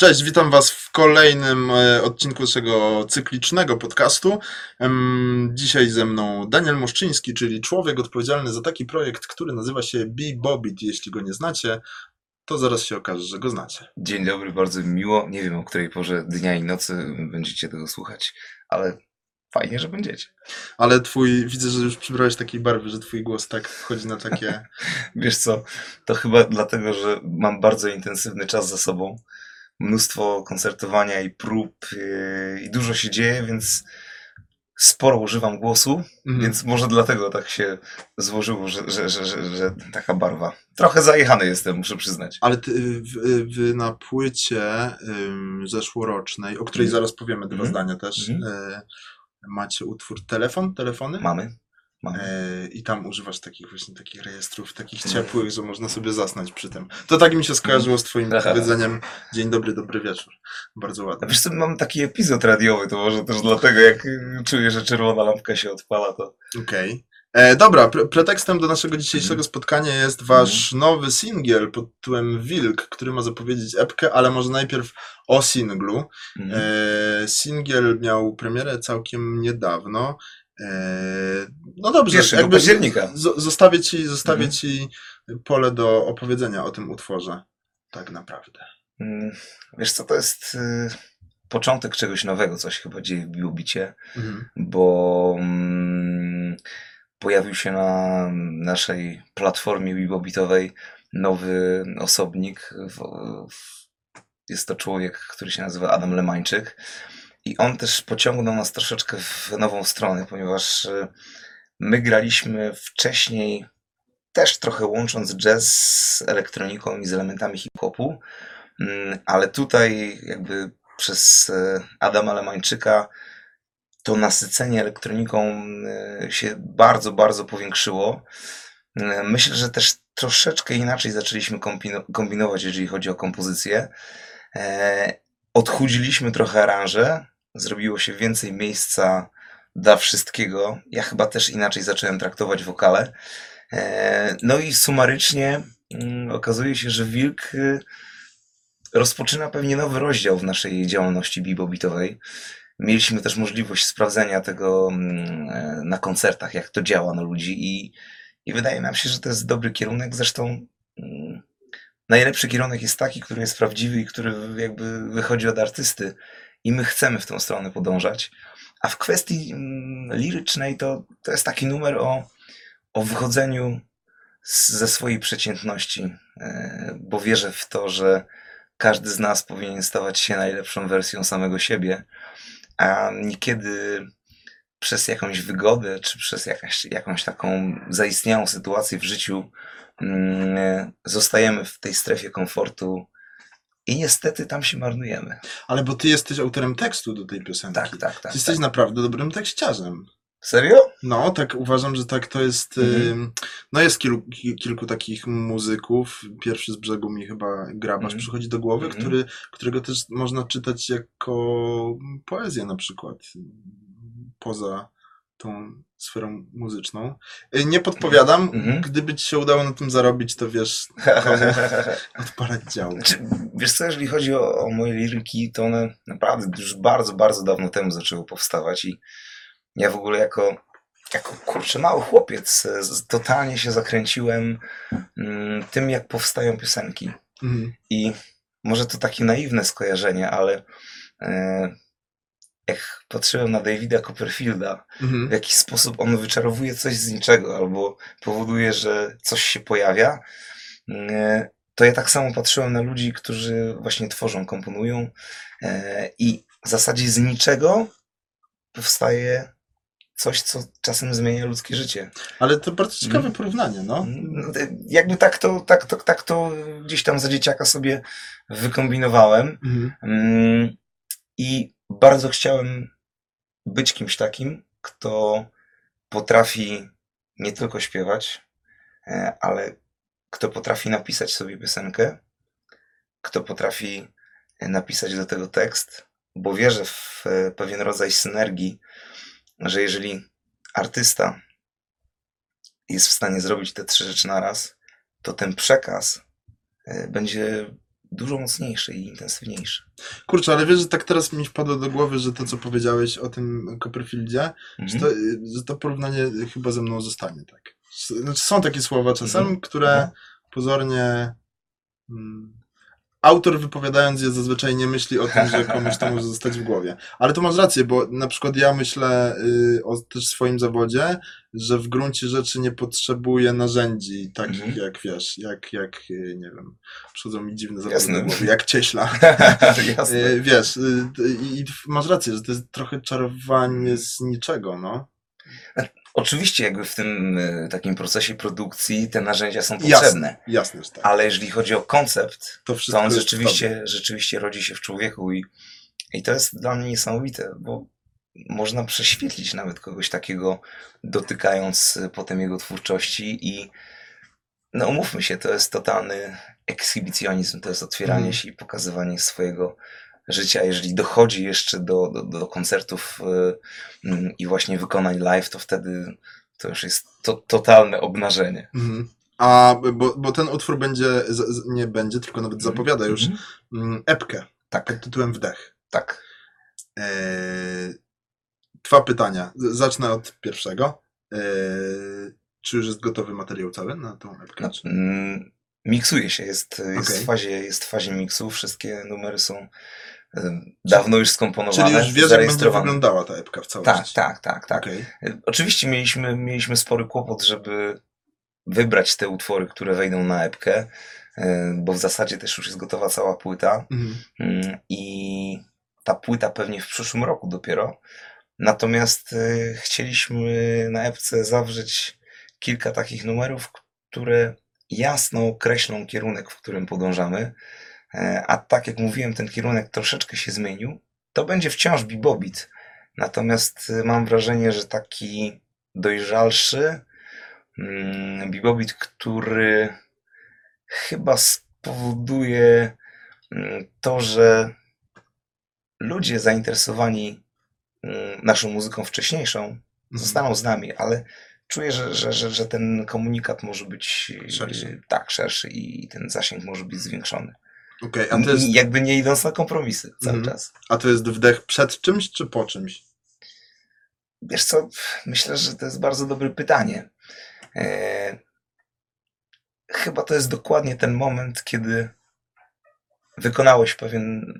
Cześć, witam Was w kolejnym e, odcinku naszego cyklicznego podcastu. Dzisiaj ze mną Daniel Moszczyński, czyli człowiek odpowiedzialny za taki projekt, który nazywa się Bebobit. Jeśli go nie znacie, to zaraz się okaże, że go znacie. Dzień dobry, bardzo mi miło. Nie wiem o której porze dnia i nocy będziecie tego słuchać, ale fajnie, że będziecie. Ale twój, widzę, że już przybrałeś takiej barwy, że twój głos tak wchodzi na takie... Wiesz co, to chyba dlatego, że mam bardzo intensywny czas za sobą. Mnóstwo koncertowania i prób yy, i dużo się dzieje, więc sporo używam głosu, Mhm. więc może dlatego tak się złożyło, że, że, że, że, taka barwa. Trochę zajechany jestem, muszę przyznać. Ale ty, wy, wy na płycie ym, zeszłorocznej, o której Mhm. zaraz powiemy dwa Mhm. zdania też, y, macie utwór Telefon? Telefony? Mamy? Mamy. E, I tam używasz takich właśnie takich rejestrów, takich No. ciepłych, że można sobie zasnąć przy tym. To tak mi się skojarzyło z twoim Aha. powiedzeniem dzień dobry, dobry wieczór. Bardzo ładnie. wiesz co, mam taki epizod radiowy, to może też dlatego, jak czuję, że czerwona lampka się odpala, to Okej. E, Dobra, pre pretekstem do naszego dzisiejszego Mhm. spotkania jest wasz nowy singiel pod tytułem Wilk, który ma zapowiedzieć epkę, ale może najpierw o singlu. mm, E, singiel miał premierę całkiem niedawno. E, no dobrze, 1 października. zostawię, ci, zostawię Mhm. ci pole do opowiedzenia o tym utworze. Tak naprawdę. mm, wiesz co, to jest y, początek czegoś nowego, co się chyba dzieje w Biłobicie, Mhm. bo mm, pojawił się na naszej platformie Bibobitowej nowy osobnik. W, w, jest to człowiek, który się nazywa Adam Lemańczyk. I on też pociągnął nas troszeczkę w nową stronę, ponieważ y, my graliśmy wcześniej też trochę łącząc jazz z elektroniką i z elementami hip-hopu, mm, ale tutaj jakby przez e, Adama Lemańczyka to nasycenie elektroniką e, się bardzo, bardzo powiększyło. E, Myślę, że też troszeczkę inaczej zaczęliśmy kombino- kombinować, jeżeli chodzi o kompozycję. Odchudziliśmy trochę aranże, zrobiło się więcej miejsca dla wszystkiego. Ja chyba też inaczej zacząłem traktować wokale. E, No i sumarycznie mm, okazuje się, że Wilk y, rozpoczyna pewnie nowy rozdział w naszej działalności bebopitowej. Mieliśmy też możliwość sprawdzenia tego mm, e, na koncertach, jak to działa na ludzi i, i wydaje nam się, że to jest dobry kierunek. Zresztą mm, najlepszy kierunek jest taki, który jest prawdziwy i który jakby wychodzi od artysty. I my chcemy w tą stronę podążać. A w kwestii mm, lirycznej to, to jest taki numer o, o wychodzeniu z, ze swojej przeciętności, e, bo wierzę w to, że każdy z nas powinien stawać się najlepszą wersją samego siebie, a niekiedy przez jakąś wygodę, czy przez jakaś, jakąś taką zaistniałą sytuację w życiu zostajemy w tej strefie komfortu i niestety tam się marnujemy. Ale bo ty jesteś autorem tekstu do tej piosenki. Tak, tak, Ty tak. jesteś tak. naprawdę dobrym tekściarzem. Serio? No, tak uważam, że tak to jest. Mhm. No jest kilku, ki- kilku takich muzyków. Pierwszy z brzegu mi chyba grabarz Mhm. przychodzi do głowy, Mhm. który, którego też można czytać jako poezję na przykład. Poza tą sferą muzyczną. Y, Nie podpowiadam. Mhm. Gdyby ci się udało na tym zarobić, to wiesz, odpalać dział. Znaczy, wiesz co, jeżeli chodzi o, o moje liryki, to one naprawdę już bardzo, bardzo dawno temu zaczęły powstawać i ja w ogóle jako, jako kurczę, mały chłopiec z- totalnie się zakręciłem mm, tym, jak powstają piosenki. Mhm. I może to takie naiwne skojarzenie, ale e, jak patrzyłem na Davida Copperfielda, w Mhm. jaki sposób on wyczarowuje coś z niczego albo powoduje, że coś się pojawia, mm, to ja tak samo patrzyłem na ludzi, którzy właśnie tworzą, komponują e, i w zasadzie z niczego powstaje coś, co czasem zmienia ludzkie życie. Ale to bardzo ciekawe Mhm. porównanie, no. Mm, Jakby tak to, tak, to, tak to gdzieś tam za dzieciaka sobie wykombinowałem. Mhm. Mm, I bardzo chciałem być kimś takim, kto potrafi nie tylko śpiewać, e, ale kto potrafi napisać sobie piosenkę, kto potrafi e, napisać do tego tekst, bo wierzę w e, pewien rodzaj synergii, że jeżeli artysta jest w stanie zrobić te trzy rzeczy naraz, to ten przekaz będzie dużo mocniejszy i intensywniejszy. Kurczę, ale wiesz, że tak teraz mi wpadło do głowy, że to, co powiedziałeś o tym Copperfieldzie, że, Mhm. to, że to porównanie chyba ze mną zostanie, tak. Znaczy, są takie słowa czasem, Mhm. które Mhm. pozornie mm, autor wypowiadając je zazwyczaj nie myśli o tym, że komuś to może zostać w głowie. Ale to masz rację, bo na przykład ja myślę y, o też swoim zawodzie, że w gruncie rzeczy nie potrzebuję narzędzi takich Mhm. jak, wiesz, jak, jak, y, nie wiem, przychodzą mi dziwne zawody Jasne. do głowy, jak cieśla. Jasne. E, Wiesz, y, i i masz rację, że to jest trochę czarowanie z niczego, no. Oczywiście jakby w tym y, takim procesie produkcji te narzędzia są Jasne, potrzebne. jasne, że tak. Ale jeżeli chodzi o koncept, To to on rzeczywiście, rzeczywiście rodzi się w człowieku i, i to jest dla mnie niesamowite, bo można prześwietlić nawet kogoś takiego, dotykając y, potem jego twórczości i no umówmy się, to jest totalny ekshibicjonizm, to jest otwieranie Mhm. się i pokazywanie swojego życia. Jeżeli dochodzi jeszcze do, do, do koncertów y, mm, i właśnie wykonań live, to wtedy to już jest to, totalne obnażenie. Mhm. A, bo, bo ten utwór będzie, z, nie będzie, tylko nawet Mhm. zapowiada już Mhm. mm, epkę Tak, pod tytułem Wdech. tak. E, dwa pytania. Zacznę od pierwszego. E, czy już jest gotowy materiał cały na tą epkę? No, mm, miksuje się, jest, jest, Okej. w fazie, jest w fazie miksu, wszystkie numery są dawno już skomponowane, Czyli już wiesz, jak będzie wyglądała ta epka w Tak, całości. tak, tak, tak. Okej. Y, Oczywiście mieliśmy, mieliśmy spory kłopot, żeby wybrać te utwory, które wejdą na epkę, bo w zasadzie też już jest gotowa cała płyta Mhm. Mm, i ta płyta pewnie w przyszłym roku dopiero. Natomiast y, chcieliśmy na epce zawrzeć kilka takich numerów, które jasno określą kierunek, w którym podążamy. E, A tak jak mówiłem, ten kierunek troszeczkę się zmienił. To będzie wciąż bebopit. Natomiast y, mam wrażenie, że taki dojrzalszy mm, bebopit, który chyba spowoduje mm, to, że ludzie zainteresowani mm, naszą muzyką wcześniejszą Mhm. zostaną z nami, ale czuję, że, że, że, że ten komunikat może być Szerszy. tak szerszy i ten zasięg może być zwiększony. Okej, a, to jest, I jakby nie idąc na kompromisy cały Mhm. czas. a to jest wdech przed czymś, czy po czymś? Wiesz co, myślę, że to jest bardzo dobre pytanie. E, chyba to jest dokładnie ten moment, kiedy wykonałeś pewien,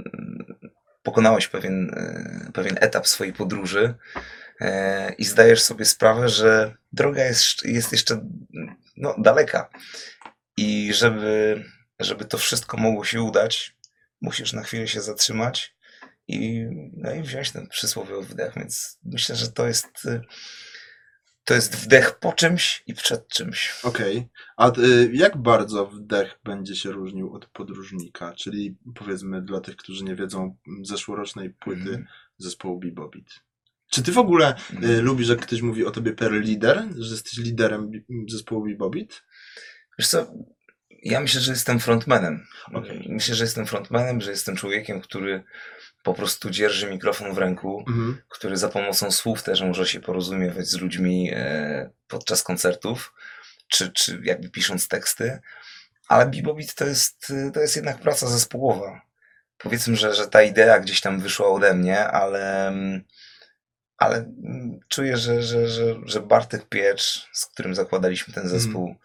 pokonałeś pewien, e, pewien etap swojej podróży e, i zdajesz sobie sprawę, że droga jest, jest jeszcze no, daleka. I żeby, żeby to wszystko mogło się udać, musisz na chwilę się zatrzymać i, no i wziąć ten przysłowiowy wdech. Więc myślę, że to jest, y, to jest wdech po czymś i przed czymś. Okej. A y, jak bardzo wdech będzie się różnił od podróżnika? Czyli powiedzmy dla tych, którzy nie wiedzą, m, zeszłorocznej płyty Mhm. zespołu Bebopit. Czy ty w ogóle y, Mhm. lubisz, jak ktoś mówi o tobie per lider, że jesteś liderem bi- zespołu Bebopit? Wiesz co, ja myślę, że jestem frontmanem. Okej. Myślę, że jestem frontmanem, że jestem człowiekiem, który po prostu dzierży mikrofon w ręku, Mhm. który za pomocą słów też może się porozumiewać z ludźmi e, podczas koncertów, czy, czy jakby pisząc teksty. Ale Bebopit to jest, y, to jest jednak praca zespołowa. Powiedzmy, że, że ta idea gdzieś tam wyszła ode mnie, ale, mm, ale mm, czuję, że, że, że, że Bartek Piecz, z którym zakładaliśmy ten zespół,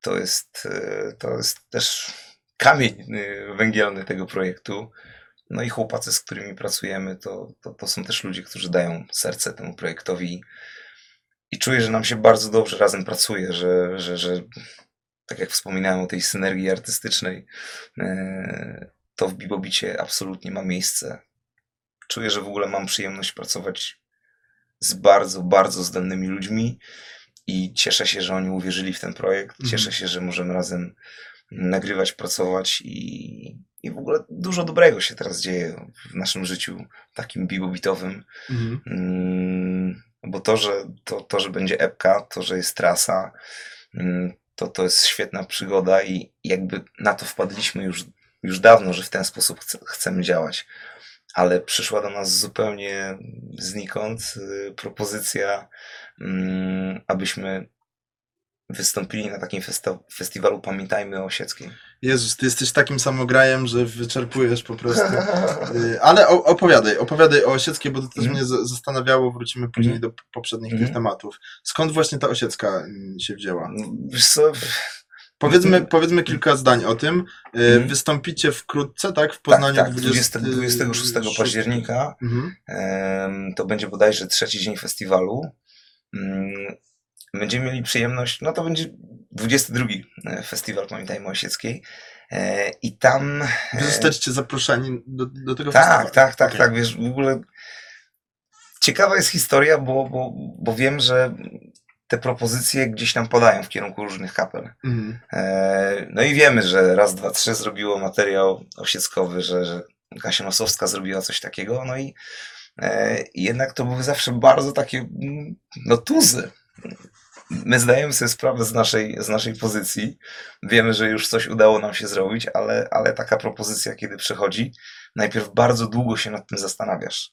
to, jest, y, to jest też kamień y, węgielny tego projektu. No i chłopacy, z którymi pracujemy, to, to, to są też ludzie, którzy dają serce temu projektowi. I czuję, że nam się bardzo dobrze razem pracuje, że, że, że tak jak wspominałem o tej synergii artystycznej, e, to w Bibobicie absolutnie ma miejsce. Czuję, że w ogóle mam przyjemność pracować z bardzo, bardzo zdolnymi ludźmi i cieszę się, że oni uwierzyli w ten projekt. Mhm. Cieszę się, że możemy razem nagrywać, pracować i, i w ogóle dużo dobrego się teraz dzieje w naszym życiu takim bibobitowym. Mhm. Mm, bo to, że, to, to, że będzie epka, to, że jest trasa, mm, to, to jest świetna przygoda i jakby na to wpadliśmy już, już dawno, że w ten sposób chce, chcemy działać. Ale przyszła do nas zupełnie znikąd y, propozycja, abyśmy wystąpili na takim festa- festiwalu Pamiętajmy o Osieckiej. Jezus, ty jesteś takim samograjem, że wyczerpujesz po prostu. Y, Ale opowiadaj, opowiadaj o Osieckiej, bo to też Mhm. mnie zastanawiało, wrócimy później Mhm. do poprzednich Mhm. tych tematów. Skąd właśnie ta Osiecka mm, się wzięła? Co, Powiedzmy, powiedzmy kilka zdań o tym. Y, Mhm. Wystąpicie wkrótce, tak? W Poznaniu tak, tak, 20 20, 26 października Mhm. To będzie bodajże trzeci dzień festiwalu. Mm, Będziemy mieli przyjemność, no to będzie 22 e, festiwal Pamiętajmy Osieckiej. E, I tam. Zostaliście zaproszeni do, do tego Tak, festiwalu? tak, tak, Okej. tak. Wiesz, w ogóle ciekawa jest historia, bo, bo, bo wiem, że te propozycje gdzieś tam podają w kierunku różnych kapel. E, No i wiemy, że raz, dwa, trzy zrobiło materiał osieckowy, że, że Kasia Nosowska zrobiła coś takiego, no i e, jednak to były zawsze bardzo takie mm, no tuzy. My zdajemy sobie sprawę z naszej, z naszej pozycji. Wiemy, że już coś udało nam się zrobić, ale, ale taka propozycja, kiedy przychodzi, najpierw bardzo długo się nad tym zastanawiasz,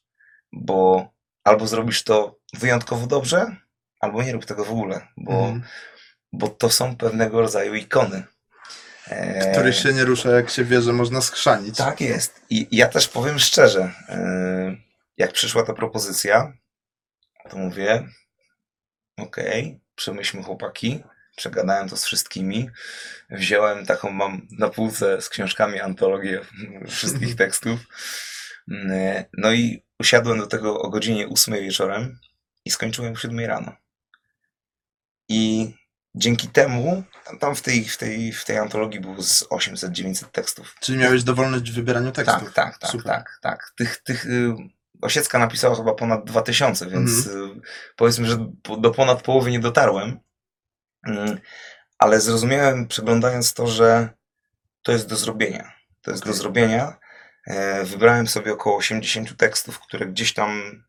bo albo zrobisz to wyjątkowo dobrze, albo nie rób tego w ogóle, bo Mhm. bo to są pewnego rodzaju ikony. E, Który się nie rusza, jak się wie, że można skrzanić. Tak jest. I ja też powiem szczerze, e, jak przyszła ta propozycja, to mówię, okej, przemyślmy chłopaki, przegadałem to z wszystkimi, wziąłem taką, mam na półce z książkami antologię wszystkich tekstów, E, no i usiadłem do tego o godzinie 8 wieczorem i skończyłem o 7 rano. I dzięki temu, tam w tej, w tej, w tej antologii było z 800-900 tekstów. Czyli miałeś dowolność w wybieraniu tekstów. Tak, tak, tak, Super. tak, tak. Tych, tych y, Osiecka napisała chyba ponad 2000, więc y, powiedzmy, że do ponad połowy nie dotarłem. Mm, Ale zrozumiałem, przeglądając to, że to jest do zrobienia. To jest Okej. do zrobienia. E, Wybrałem sobie około 80 tekstów, które gdzieś tam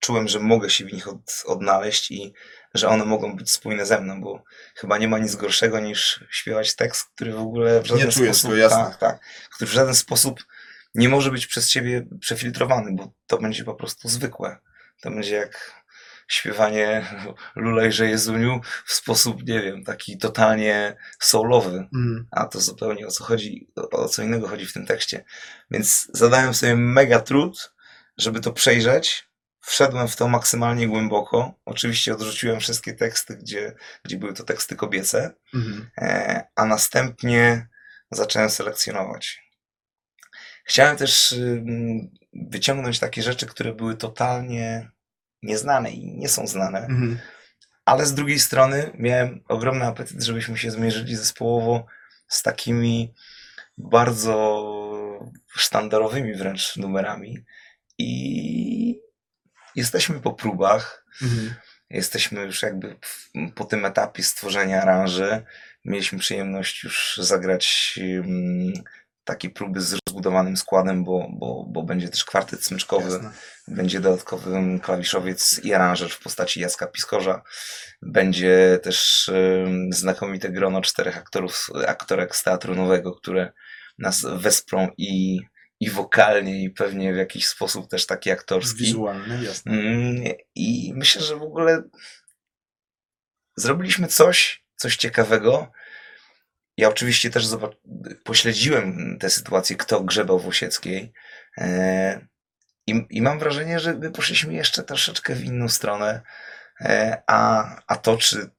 czułem, że mogę się w nich od, odnaleźć i że one mogą być spójne ze mną, bo chyba nie ma nic gorszego niż śpiewać tekst, który w ogóle w żaden Nie czujesz sposób, jasne. tak, tak, który w żaden sposób nie może być przez ciebie przefiltrowany, bo to będzie po prostu zwykłe. To będzie jak śpiewanie Lulejże Jezuniu w sposób, nie wiem, taki totalnie soulowy, Mhm. a to zupełnie o co chodzi, o, o co innego chodzi w tym tekście. Więc zadałem sobie mega trud, żeby to przejrzeć. Wszedłem w to maksymalnie głęboko. Oczywiście odrzuciłem wszystkie teksty, gdzie, gdzie były to teksty kobiece, Mhm. e, a następnie zacząłem selekcjonować. Chciałem też wyciągnąć takie rzeczy, które były totalnie nieznane i nie są znane, Mhm. ale z drugiej strony miałem ogromny apetyt, żebyśmy się zmierzyli zespołowo z takimi bardzo sztandarowymi wręcz numerami. I jesteśmy po próbach. Mhm. Jesteśmy już jakby po tym etapie stworzenia aranży. Mieliśmy przyjemność już zagrać takie próby z rozbudowanym składem, bo, bo, bo będzie też kwartet smyczkowy. Jasne. Będzie dodatkowy klawiszowiec i aranżer w postaci Jacka Piskorza. Będzie też ym, znakomite grono czterech aktorów, aktorek z Teatru Nowego, które nas wesprą i, i wokalnie, i pewnie w jakiś sposób też taki aktorski. Wizualny, jasne. Mm, I myślę, że w ogóle zrobiliśmy coś, coś ciekawego. Ja oczywiście też pośledziłem tę sytuację, kto grzebał w Osieckiej. E, I, I mam wrażenie, że my poszliśmy jeszcze troszeczkę w inną stronę. E, A, a to, czy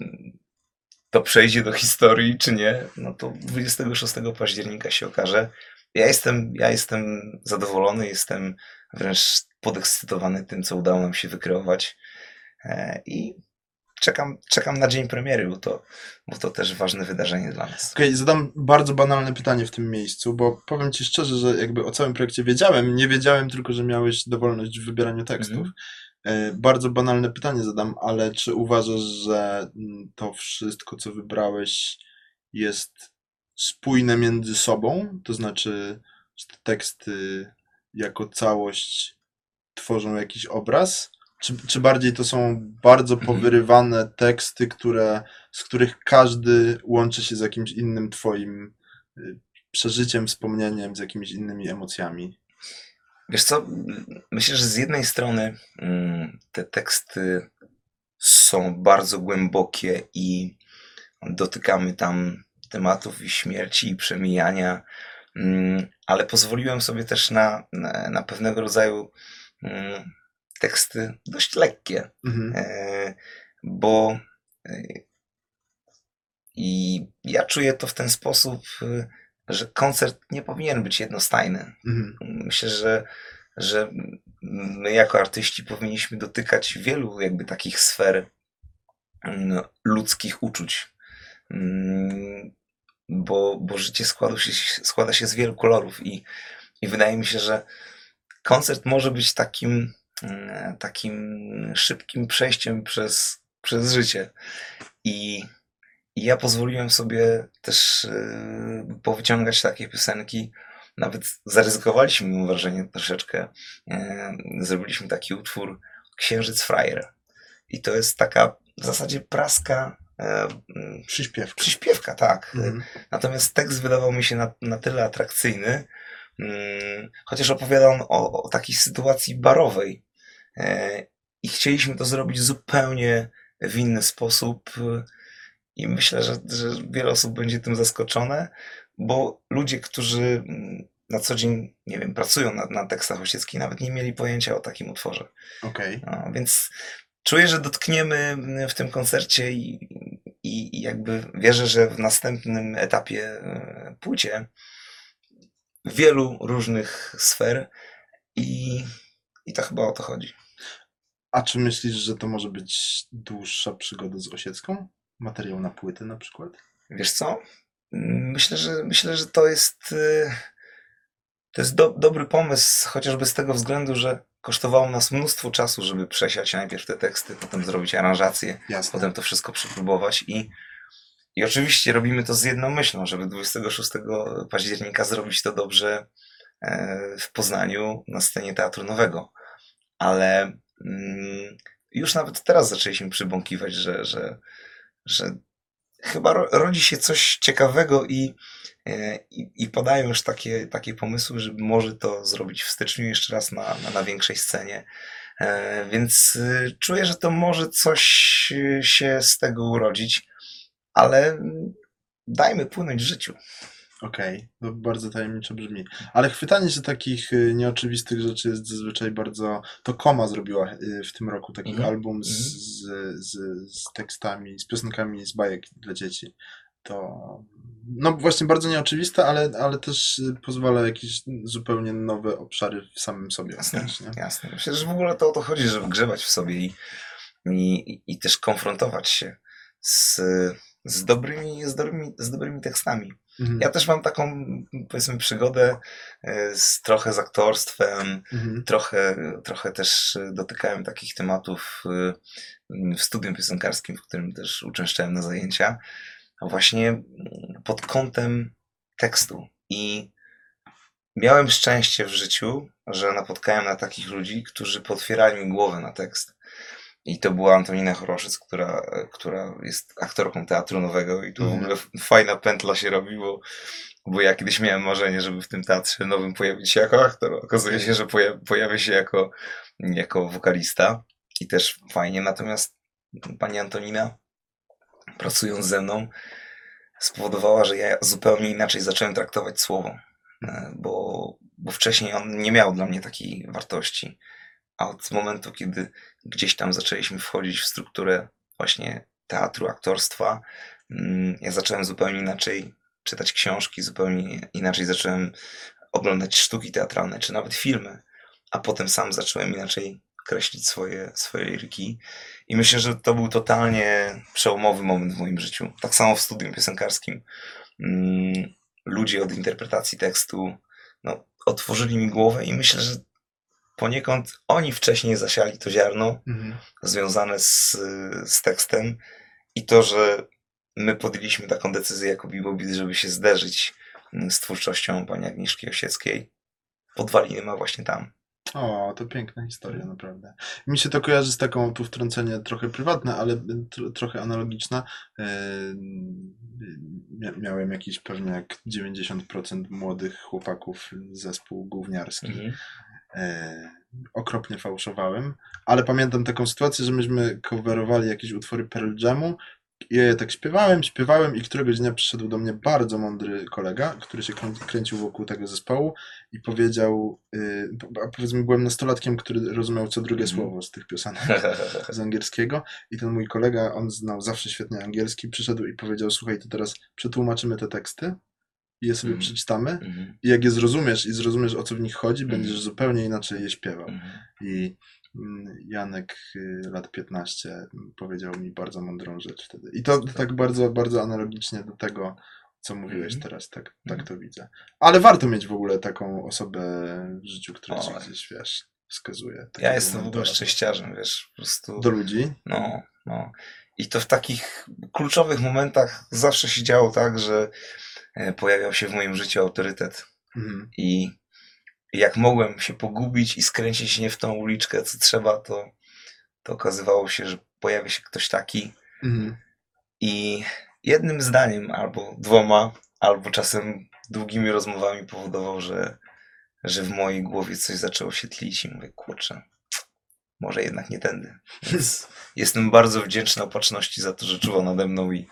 to przejdzie do historii, czy nie, no to 26 października się okaże. Ja jestem, ja jestem zadowolony, jestem wręcz podekscytowany tym, co udało nam się wykreować. E, I czekam, czekam na dzień premiery, bo to, bo to też ważne wydarzenie dla nas. Okej, zadam bardzo banalne pytanie w tym miejscu, bo powiem Ci szczerze, że jakby o całym projekcie wiedziałem, nie wiedziałem tylko, że miałeś dowolność w wybieraniu tekstów. Mhm. E, Bardzo banalne pytanie zadam, ale czy uważasz, że mm, to wszystko, co wybrałeś, jest spójne między sobą? To znaczy, że te teksty jako całość tworzą jakiś obraz? Czy, czy bardziej to są bardzo Mhm. powyrywane teksty, które, z których każdy łączy się z jakimś innym Twoim y, przeżyciem, wspomnieniem, z jakimiś innymi emocjami? Wiesz co, myślę, że z jednej strony mm, te teksty są bardzo głębokie i dotykamy tam tematów i śmierci, i przemijania, mm, ale pozwoliłem sobie też na, na, pewnego rodzaju mm, teksty dość lekkie, Mhm. e, bo e, i ja czuję to w ten sposób, e, że koncert nie powinien być jednostajny. Mhm. Myślę, że, że my jako artyści powinniśmy dotykać wielu jakby takich sfer mm, ludzkich uczuć. Mm, Bo, bo życie składa się, składa się z wielu kolorów i, i wydaje mi się, że koncert może być takim, takim szybkim przejściem przez, przez życie. I, i ja pozwoliłem sobie też yy, powyciągać takie piosenki, nawet zaryzykowaliśmy, mam wrażenie, troszeczkę. E, Zrobiliśmy taki utwór Księżyc Frajer. I to jest taka w zasadzie praska e, Przyśpiewka. przyśpiewka, tak. Mhm. Natomiast tekst wydawał mi się na, na tyle atrakcyjny, chociaż opowiada on o, o takiej sytuacji barowej. E, I chcieliśmy to zrobić zupełnie w inny sposób. e, I myślę, że, że wiele osób będzie tym zaskoczone, bo ludzie, którzy mm, na co dzień, nie wiem, pracują na, na tekstach Osieckiej, nawet nie mieli pojęcia o takim utworze. Okej. No, więc czuję, że dotkniemy w tym koncercie i, i, i jakby wierzę, że w następnym etapie e, płycie wielu różnych sfer i, i to chyba o to chodzi. A czy myślisz, że to może być dłuższa przygoda z Osiecką? Materiał na płyty na przykład? Wiesz co? Myślę, że myślę, że to jest e, to jest do, dobry pomysł, chociażby z tego względu, że kosztowało nas mnóstwo czasu, żeby przesiać najpierw te teksty, potem zrobić aranżację, Jasne. potem to wszystko przepróbować i, i oczywiście robimy to z jedną myślą, żeby 26 października zrobić to dobrze e, w Poznaniu na scenie Teatru Nowego. Ale mm, już nawet teraz zaczęliśmy przybąkiwać, że, że, że chyba ro- rodzi się coś ciekawego i, e, i, i podają już takie, takie pomysły, żeby może to zrobić w styczniu jeszcze raz na, na, na większej scenie. E, Więc czuję, że to może coś się z tego urodzić, ale mm, dajmy płynąć życiu. Okej, to bardzo tajemniczo brzmi. Ale chwytanie się takich y, nieoczywistych rzeczy jest zazwyczaj bardzo. To Koma zrobiła y, w tym roku taki Mhm, album z, mhm. z, z, z tekstami, z piosenkami z bajek dla dzieci. To no właśnie bardzo nieoczywiste, ale, ale też pozwala jakieś zupełnie nowe obszary w samym sobie Jasne, odkryć, jasne. Myślę, że w ogóle to o to chodzi, żeby grzebać w sobie i, i, i też konfrontować się z, z, dobrymi, z, dobrymi, z dobrymi tekstami. Mhm. Ja też mam taką, powiedzmy, przygodę e, z, trochę z aktorstwem, Mhm. trochę, trochę też dotykałem takich tematów e, w studium piosenkarskim, w którym też uczęszczałem na zajęcia, właśnie pod kątem tekstu. I miałem szczęście w życiu, że napotkałem na takich ludzi, którzy potwierali mi głowę na tekst. I to była Antonina Choroszyc, która, która jest aktorką Teatru Nowego i tu w Mhm. ogóle fajna pętla się robi, bo, bo ja kiedyś miałem marzenie, żeby w tym Teatrze Nowym pojawić się jako aktor. Okazuje się, że poja pojawię się jako, jako wokalista i też fajnie. Natomiast pani Antonina, pracując ze mną, spowodowała, że ja zupełnie inaczej zacząłem traktować słowo, e, bo, bo wcześniej on nie miał dla mnie takiej wartości. A od momentu, kiedy gdzieś tam zaczęliśmy wchodzić w strukturę właśnie teatru, aktorstwa, mm, ja zacząłem zupełnie inaczej czytać książki, zupełnie inaczej zacząłem oglądać sztuki teatralne, czy nawet filmy, a potem sam zacząłem inaczej kreślić swoje, swoje liryki. I myślę, że to był totalnie przełomowy moment w moim życiu. Tak samo w studium piosenkarskim. Mm, Ludzie od interpretacji tekstu no, otworzyli mi głowę i myślę, że poniekąd oni wcześniej zasiali to ziarno Mhm. związane z, z tekstem i to, że my podjęliśmy taką decyzję jako Bibobit, żeby się zderzyć mm, z twórczością pani Agnieszki Osieckiej, podwaliny ma właśnie tam. O, to piękna historia, naprawdę. Mi się to kojarzy z taką, tu wtrącenie trochę prywatne, ale tro, trochę analogiczna. Yy, mia- miałem jakiś pewnie jak 90% młodych chłopaków zespół gówniarski. E, okropnie fałszowałem, ale pamiętam taką sytuację, że myśmy coverowali jakieś utwory Pearl Jamu. I ja tak śpiewałem, śpiewałem i któregoś dnia przyszedł do mnie bardzo mądry kolega, który się krę- kręcił wokół tego zespołu i powiedział, yy, powiedzmy byłem nastolatkiem, który rozumiał co drugie Mhm. słowo z tych piosenek z angielskiego. I ten mój kolega, on znał zawsze świetnie angielski, przyszedł i powiedział, słuchaj, to teraz przetłumaczymy te teksty i je sobie Mhm. przeczytamy Mhm, i jak je zrozumiesz i zrozumiesz o co w nich chodzi, Mhm. będziesz zupełnie inaczej je śpiewał. mhm. I mm, Janek, y, lat 15, mm, powiedział mi bardzo mądrą rzecz wtedy. I to tak bardzo, bardzo analogicznie do tego, co mówiłeś Mhm. teraz, tak, tak Mhm. to widzę. Ale warto mieć w ogóle taką osobę w życiu, która ci gdzieś, wiesz, wskazuje. Ja jestem w ogóle mentora. szczęściarzem, wiesz, po prostu. Do ludzi? No, no. I to w takich kluczowych momentach zawsze się działo tak, że pojawiał się w moim życiu autorytet. Mhm. I jak mogłem się pogubić i skręcić nie w tą uliczkę, co trzeba, to, to okazywało się, że pojawia się ktoś taki Mhm. i jednym zdaniem, albo dwoma, albo czasem długimi rozmowami powodował, że, że w mojej głowie coś zaczęło się tlić i mówię, kurczę, może jednak nie tędy. Więc jestem bardzo wdzięczny opatrzności za to, że czuwa nade mną i,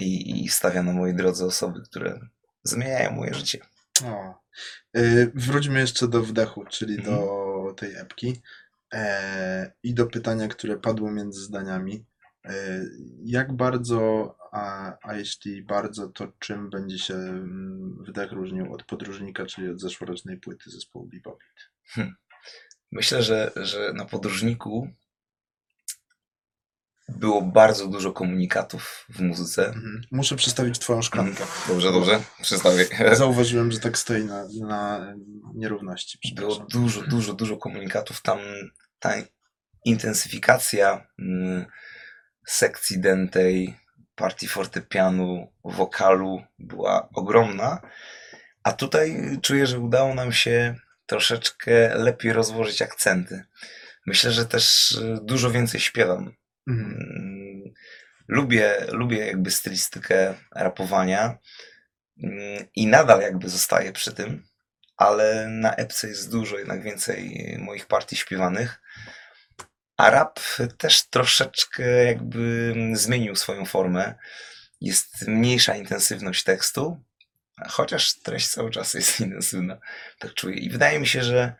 i, i stawia na mojej drodze osoby, które zmieniają moje życie. O. Y, wróćmy jeszcze do wdechu, czyli Mhm. do tej epki e, i do pytania, które padło między zdaniami. E, jak bardzo, a, a jeśli bardzo, to czym będzie się mm, wdech różnił od podróżnika, czyli od zeszłorocznej płyty zespołu Bebopit? Myślę, że, że na podróżniku było bardzo dużo komunikatów w muzyce. Mhm. Muszę przedstawić twoją szklankę. Dobrze, dobrze, przedstawię. Zauważyłem, że tak stoi na, na nierówności. Było dużo, dużo, dużo komunikatów. Tam ta intensyfikacja mm, sekcji dentej, partii fortepianu, wokalu była ogromna. A tutaj czuję, że udało nam się troszeczkę lepiej rozłożyć akcenty. Myślę, że też y, dużo więcej śpiewam. Mhm. Mm, Lubię, lubię jakby stylistykę rapowania mm, i nadal jakby zostaję przy tym, ale na epce jest dużo jednak więcej moich partii śpiewanych. A rap też troszeczkę jakby zmienił swoją formę. Jest mniejsza intensywność tekstu, chociaż treść cały czas jest intensywna. Tak czuję. I wydaje mi się, że.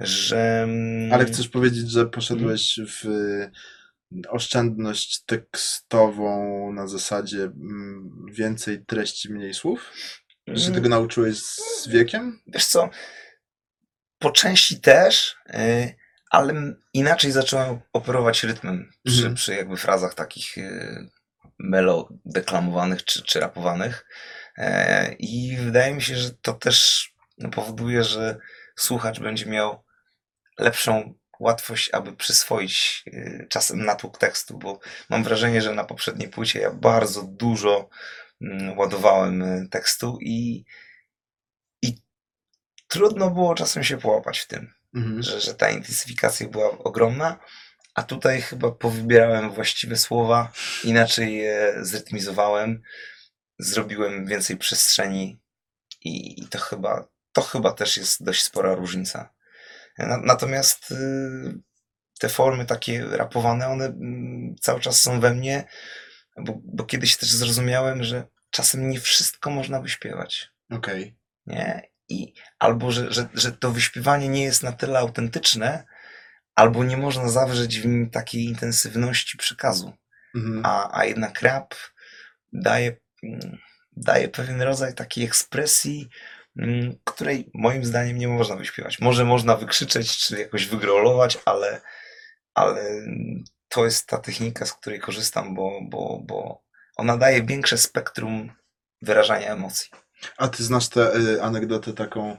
że mm, Ale chcesz powiedzieć, że poszedłeś w y, oszczędność tekstową na zasadzie mm, więcej treści, mniej słów? Że się Mm. tego nauczyłeś z wiekiem? Wiesz co, po części też, y, ale inaczej zacząłem operować rytmem przy, Mhm. przy jakby frazach takich y, melodeklamowanych czy, czy rapowanych. E, I wydaje mi się, że to też powoduje, że słuchacz będzie miał lepszą łatwość, aby przyswoić y, czasem natłok tekstu, bo mam wrażenie, że na poprzedniej płycie ja bardzo dużo mm, ładowałem y, tekstu i, i trudno było czasem się połapać w tym, Mhm. że, że ta intensyfikacja była ogromna, a tutaj chyba powybierałem właściwe słowa, inaczej je zrytmizowałem, zrobiłem więcej przestrzeni i, i to, chyba, to chyba też jest dość spora różnica. Na, natomiast y, te formy takie rapowane, one mm, cały czas są we mnie, bo, bo kiedyś też zrozumiałem, że czasem nie wszystko można wyśpiewać Okej. nie? I albo, że, że, że to wyśpiewanie nie jest na tyle autentyczne, albo nie można zawrzeć w nim takiej intensywności przekazu. Mhm. A, a jednak rap daje, mm, daje pewien rodzaj takiej ekspresji, której moim zdaniem nie można wyśpiewać. Może można wykrzyczeć, czy jakoś wygrolować, ale, ale to jest ta technika, z której korzystam, bo, bo, bo ona daje większe spektrum wyrażania emocji. A ty znasz tę y, anegdotę taką,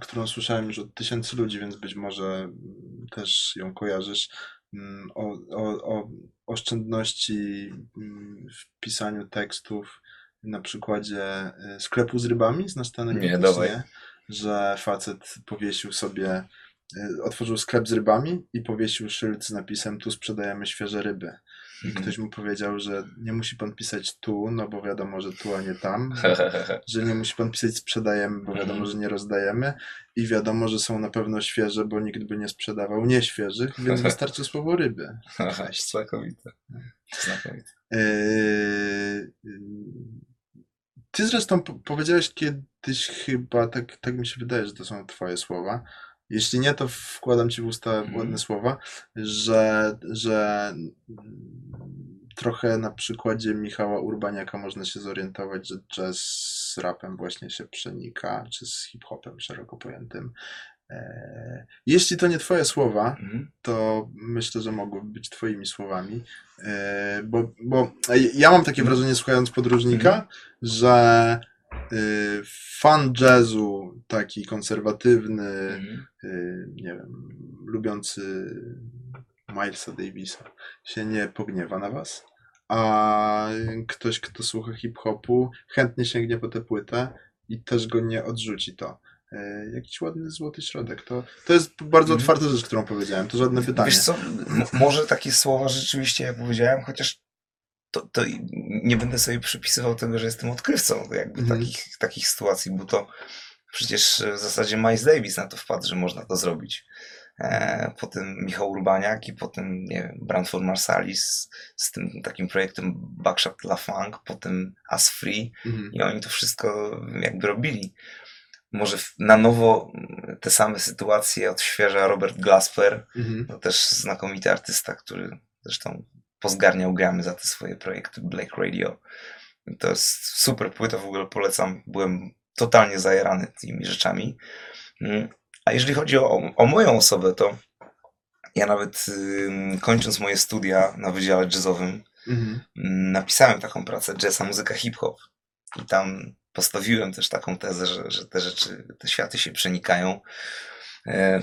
którą słyszałem już od tysięcy ludzi, więc być może mm, też ją kojarzysz, mm, o, o, o oszczędności mm, w pisaniu tekstów na przykładzie y, sklepu z rybami. Znasz anegdotę? Nie, dawaj. Że facet powiesił sobie, y, otworzył sklep z rybami i powiesił szyld z napisem tu sprzedajemy świeże ryby. I ktoś mu powiedział, że nie musi pan pisać tu, no bo wiadomo, że tu, a nie tam, że nie musi pan pisać sprzedajemy, bo wiadomo, Mhm. że nie rozdajemy i wiadomo, że są na pewno świeże, bo nikt by nie sprzedawał nieświeżych, więc wystarczy słowo ryby. Znakomite. Znakomite. Yy, Ty zresztą po- powiedziałeś kiedyś chyba, tak, tak mi się wydaje, że to są twoje słowa. Jeśli nie, to wkładam ci w usta Mhm. ładne słowa, że, że trochę na przykładzie Michała Urbaniaka można się zorientować, że jazz z rapem właśnie się przenika, czy z hip-hopem szeroko pojętym. E, Jeśli to nie twoje słowa, Mhm. to myślę, że mogłyby być twoimi słowami. E, Bo, bo ja mam takie wrażenie, słuchając podróżnika, że y, fan jazzu, taki konserwatywny, Mhm. y, nie wiem, lubiący Milesa Davisa, się nie pogniewa na was. A ktoś, kto słucha hip-hopu, chętnie sięgnie po tę płytę i też go nie odrzuci to. E, Jakiś ładny złoty środek. To, to jest bardzo Mhm. otwarta rzecz, którą powiedziałem. To żadne pytanie. Wiesz co, może takie słowa rzeczywiście, jak powiedziałem, chociaż to, to nie będę sobie przypisywał tego, że jestem odkrywcą jakby Mhm. takich, takich sytuacji, bo to przecież w zasadzie Miles Davis na to wpadł, że można to zrobić. E, potem Michał Urbaniak i potem, nie wiem, Branford Marsalis z tym takim projektem Buckshot La Funk, potem As Free Mhm. i oni to wszystko jakby robili. Może na nowo te same sytuacje odświeża Robert Glasper, Mhm. to też znakomity artysta, który zresztą pozgarniał gramy za te swoje projekty Black Radio. To jest super płyta, w ogóle polecam. Byłem totalnie zajarany tymi rzeczami. Mm, A jeżeli chodzi o, o moją osobę, to ja nawet kończąc moje studia na Wydziale Jazzowym, Mhm. mm, napisałem taką pracę Jazz a muzyka hip-hop. I tam postawiłem też taką tezę, że, że te rzeczy, te światy się przenikają. E,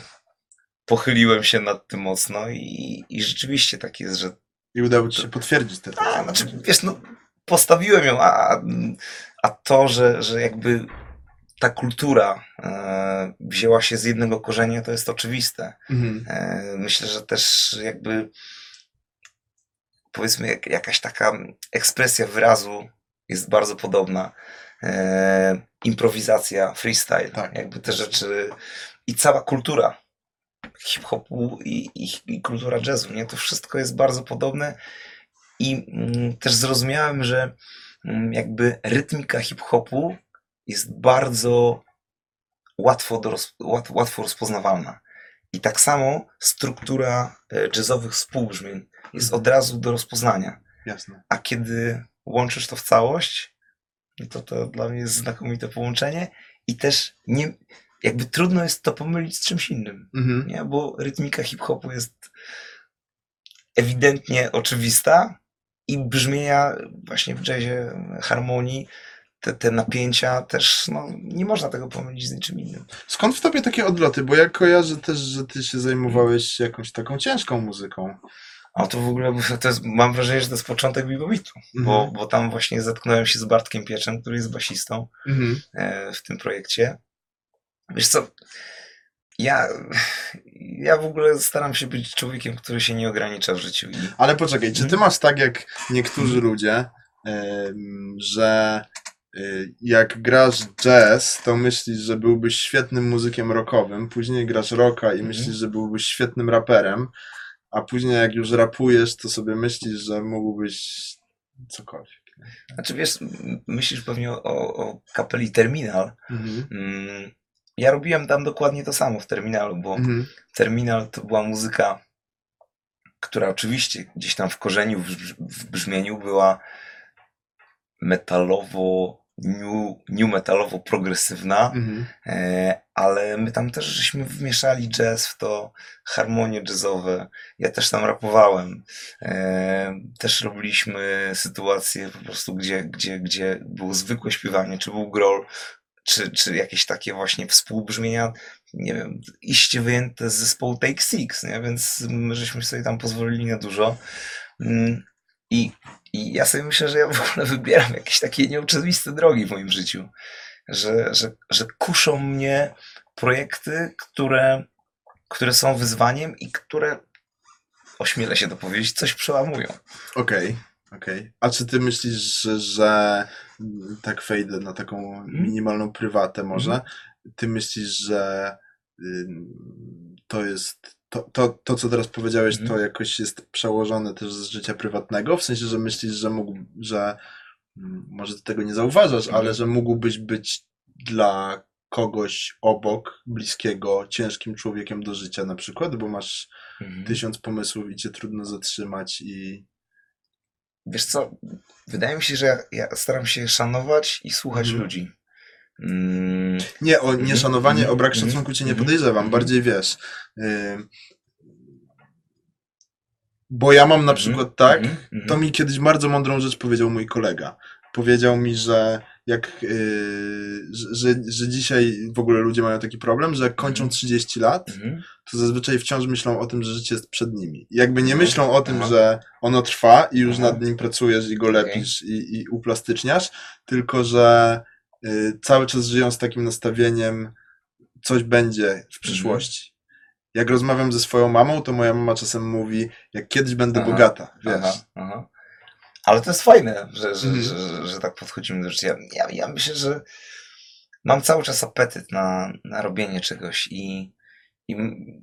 pochyliłem się nad tym mocno i, i rzeczywiście tak jest, że I udało ci się potwierdzić te a, znaczy, wiesz, no, postawiłem ją, a, a to, że, że jakby ta kultura e, wzięła się z jednego korzenia, to jest oczywiste. Mhm. E, myślę, że też jakby powiedzmy jak, jakaś taka ekspresja wyrazu jest bardzo podobna. E, improwizacja, freestyle, Tak. jakby te rzeczy i cała kultura hip-hopu i, i, i kultura jazzu, nie? To wszystko jest bardzo podobne i mm, też zrozumiałem, że mm, jakby rytmika hip-hopu jest bardzo łatwo, do roz, łat, łatwo rozpoznawalna. I tak samo struktura e, jazzowych współbrzmień jest od razu do rozpoznania. Jasne. A kiedy łączysz to w całość, no to to dla mnie jest znakomite połączenie i też nie, jakby trudno jest to pomylić z czymś innym, Mhm. nie? bo rytmika hip-hopu jest ewidentnie oczywista i brzmienia właśnie w jazzie, harmonii, te, te napięcia też, no, nie można tego pomylić z niczym innym. Skąd w tobie takie odloty? Bo ja kojarzę też, że ty się zajmowałeś jakąś taką ciężką muzyką. A to w ogóle, to jest, mam wrażenie, że to jest początek Bibobitu, bo, Mhm. bo tam właśnie zetknąłem się z Bartkiem Pieczem, który jest basistą Mhm. e, w tym projekcie. Wiesz co, ja, ja w ogóle staram się być człowiekiem, który się nie ogranicza w życiu. I, Ale poczekaj, czy ty Mhm. masz tak jak niektórzy ludzie, em, że y, jak grasz jazz, to myślisz, że byłbyś świetnym muzykiem rockowym, później grasz rocka i Mhm. myślisz, że byłbyś świetnym raperem, a później jak już rapujesz, to sobie myślisz, że mógłbyś cokolwiek. znaczy wiesz, myślisz pewnie o, o kapeli Terminal. Mhm. Mm, Ja robiłem tam dokładnie to samo w Terminalu, bo Mhm. Terminal to była muzyka, która oczywiście gdzieś tam w korzeniu, w, brz- w brzmieniu była metalowo, new, new metalowo progresywna, Mhm. e, ale my tam też żeśmy wmieszali jazz w to, harmonie jazzowe. Ja też tam rapowałem. E, też robiliśmy sytuacje po prostu, gdzie, gdzie, gdzie było zwykłe śpiewanie, czy był groll, czy, czy jakieś takie właśnie współbrzmienia, nie wiem, iście wyjęte z zespołu Take Six, nie? więc my żeśmy sobie tam pozwolili na dużo. Mm, I, I ja sobie myślę, że ja w ogóle wybieram jakieś takie nieoczywiste drogi w moim życiu, że, że, że kuszą mnie projekty, które, które są wyzwaniem i które ośmielę się to powiedzieć, coś przełamują. Okej, okej. A czy ty myślisz, że, że tak wejdę na taką minimalną prywatę może, ty myślisz, że to jest, to, to, to co teraz powiedziałeś, Mhm. to jakoś jest przełożone też z życia prywatnego? W sensie, że myślisz, że mógł, że mm, może ty tego nie zauważasz, Mhm. ale że mógłbyś być dla kogoś obok, bliskiego, ciężkim człowiekiem do życia na przykład, bo masz Mhm. tysiąc pomysłów i cię trudno zatrzymać i... Wiesz co, wydaje mi się, że ja, staram się szanować i słuchać Mhm. ludzi. Mm, Nie, o nieszanowanie, o brak mhm, szacunku cię nie mhm, podejrzewam, mhm. bardziej wiesz. ym, Bo ja mam na przykład tak, to mi kiedyś bardzo mądrą rzecz powiedział mój kolega. Powiedział mi, że jak, yy, że, że, dzisiaj w ogóle ludzie mają taki problem, że jak kończą Mhm. 30 lat, Mhm. to zazwyczaj wciąż myślą o tym, że życie jest przed nimi. I jakby nie Mhm. myślą o tym, że ono trwa i już nad nim pracujesz i go lepisz i, i uplastyczniasz, tylko że y, cały czas żyją z takim nastawieniem, coś będzie Mhm. w przyszłości. Jak rozmawiam ze swoją mamą, to moja mama czasem mówi, jak kiedyś będę Aha. bogata, wiesz. Aha, aha. Ale to jest fajne, że, że, Mhm. że, że, że tak podchodzimy do życia. Ja, ja myślę, że mam cały czas apetyt na, na robienie czegoś i, i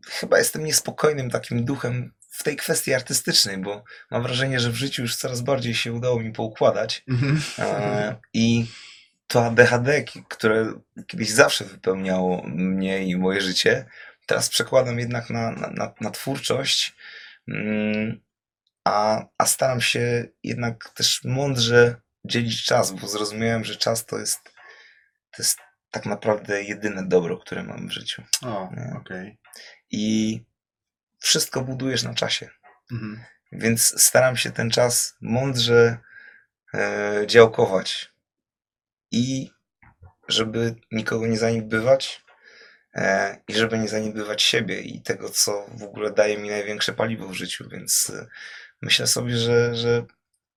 chyba jestem niespokojnym takim duchem w tej kwestii artystycznej, bo mam wrażenie, że w życiu już coraz bardziej się udało mi poukładać. Mhm. E, I to ADHD, które kiedyś zawsze wypełniało mnie i moje życie, teraz przekładam jednak na, na, na, na twórczość, mm, a, a staram się jednak też mądrze dzielić czas, bo zrozumiałem, że czas to jest, to jest tak naprawdę jedyne dobro, które mam w życiu. O, okej. I wszystko budujesz na czasie. Mhm. Więc staram się ten czas mądrze e, działkować i żeby nikogo nie zaniedbywać e, i żeby nie zaniedbywać siebie i tego, co w ogóle daje mi największe paliwo w życiu, więc e, myślę sobie, że, że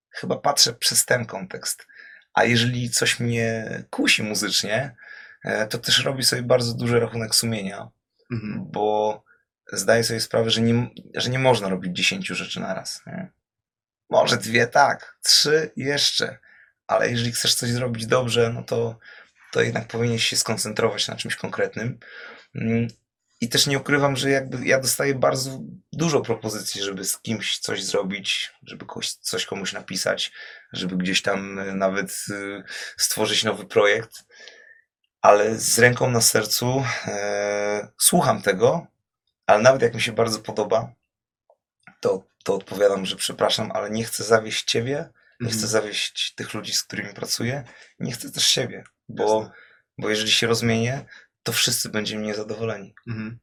chyba patrzę przez ten kontekst. A jeżeli coś mnie kusi muzycznie, e, to też robi sobie bardzo duży rachunek sumienia, Mhm. bo zdaję sobie sprawę, że nie, że nie można robić dziesięciu rzeczy naraz. Nie? Może dwie tak, trzy jeszcze, ale jeżeli chcesz coś zrobić dobrze, no to, to jednak powinieneś się skoncentrować na czymś konkretnym. I też nie ukrywam, że jakby ja dostaję bardzo dużo propozycji, żeby z kimś coś zrobić, żeby coś komuś napisać, żeby gdzieś tam y, nawet y, stworzyć nowy projekt. Ale z ręką na sercu e, słucham tego, ale nawet jak mi się bardzo podoba, to, to odpowiadam, że przepraszam, ale nie chcę zawieść ciebie, nie chcę Mhm. zawieść tych ludzi, z którymi pracuję, nie chcę też siebie, bo, Jasne. bo jeżeli się rozmienię, to wszyscy będziemy niezadowoleni. Mhm.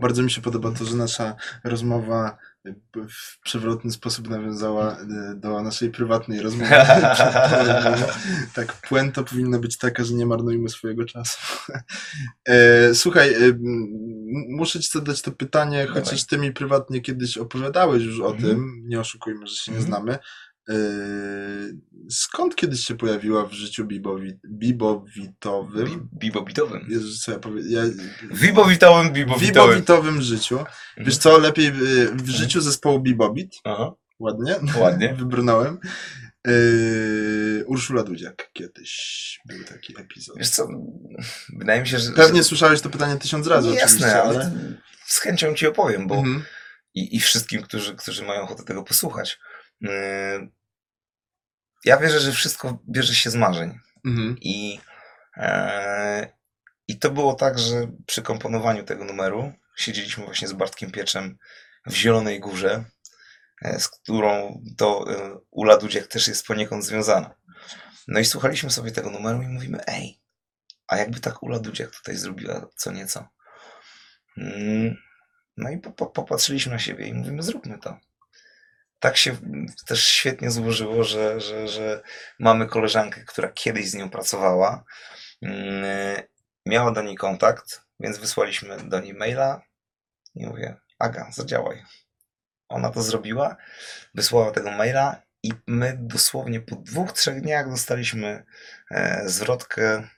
Bardzo mi się podoba to, że nasza rozmowa jakby w przewrotny sposób nawiązała y, do naszej prywatnej rozmowy. tak, puenta powinna być taka, że nie marnujmy swojego czasu. E, Słuchaj, e, muszę ci zadać to pytanie, chociaż ty mi prywatnie kiedyś opowiadałeś już o Mhm. tym, nie oszukujmy, że się nie Mhm. znamy. E, Skąd kiedyś się pojawiła w życiu bibowi, bibowitowym? Bi- Bibobitowym. Jezu, co ja? Ja, Wibowitowym, bibowitowym. Bibowitowym życiu. Wiesz co, lepiej y, w życiu zespołu Bibobit, Aha, ładnie, ładnie. wybrnąłem. Yy, Urszula Dudziak kiedyś był taki epizod. Wiesz co, wydaje mi się, że... Pewnie że... słyszałeś to pytanie tysiąc razy oczywiście, Jasne, ale ale... z chęcią ci opowiem, bo Mhm. i, i wszystkim, którzy, którzy mają ochotę tego posłuchać. Yy, Ja wierzę, że wszystko bierze się z marzeń. Mhm. I, e, I to było tak, że przy komponowaniu tego numeru siedzieliśmy właśnie z Bartkiem Pieczem w Zielonej Górze, e, z którą to e, Ula Dudziak też jest poniekąd związana. No i słuchaliśmy sobie tego numeru i mówimy, ej, a jakby tak Ula Dudziak tutaj zrobiła co nieco. Mm, No i po, po, popatrzyliśmy na siebie i mówimy, zróbmy to. Tak się też świetnie złożyło, że, że, że mamy koleżankę, która kiedyś z nią pracowała. Mm, Miała do niej kontakt, więc wysłaliśmy do niej maila i mówię, Aga, zadziałaj. Ona to zrobiła, wysłała tego maila i my dosłownie po dwóch, trzech dniach dostaliśmy e, zwrotkę.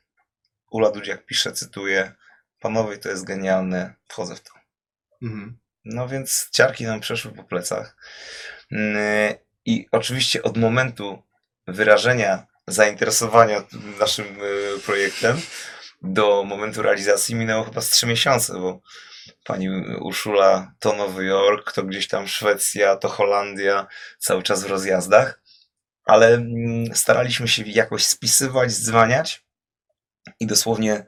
Ula Dudziak pisze, cytuję, panowie, to jest genialne, wchodzę w to. Mhm. No więc ciarki nam przeszły po plecach. Mm, I oczywiście od momentu wyrażenia zainteresowania naszym y, projektem do momentu realizacji minęło chyba z trzy miesiące, bo pani Urszula to Nowy Jork, to gdzieś tam Szwecja, to Holandia, cały czas w rozjazdach, ale mm, staraliśmy się jakoś spisywać, dzwaniać i dosłownie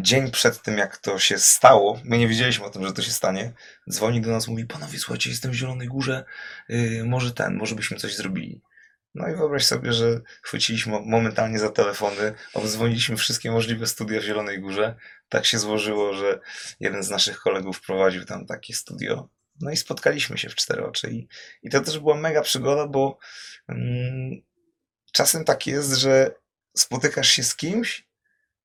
dzień przed tym, jak to się stało, my nie wiedzieliśmy o tym, że to się stanie, dzwoni do nas, mówi, panowie, słuchajcie, jestem w Zielonej Górze, yy, może ten, może byśmy coś zrobili. No i wyobraź sobie, że chwyciliśmy mo- momentalnie za telefony, obdzwoniliśmy wszystkie możliwe studia w Zielonej Górze. Tak się złożyło, że jeden z naszych kolegów prowadził tam takie studio. No i spotkaliśmy się w cztery oczy. I, i to też była mega przygoda, bo mm, czasem tak jest, że spotykasz się z kimś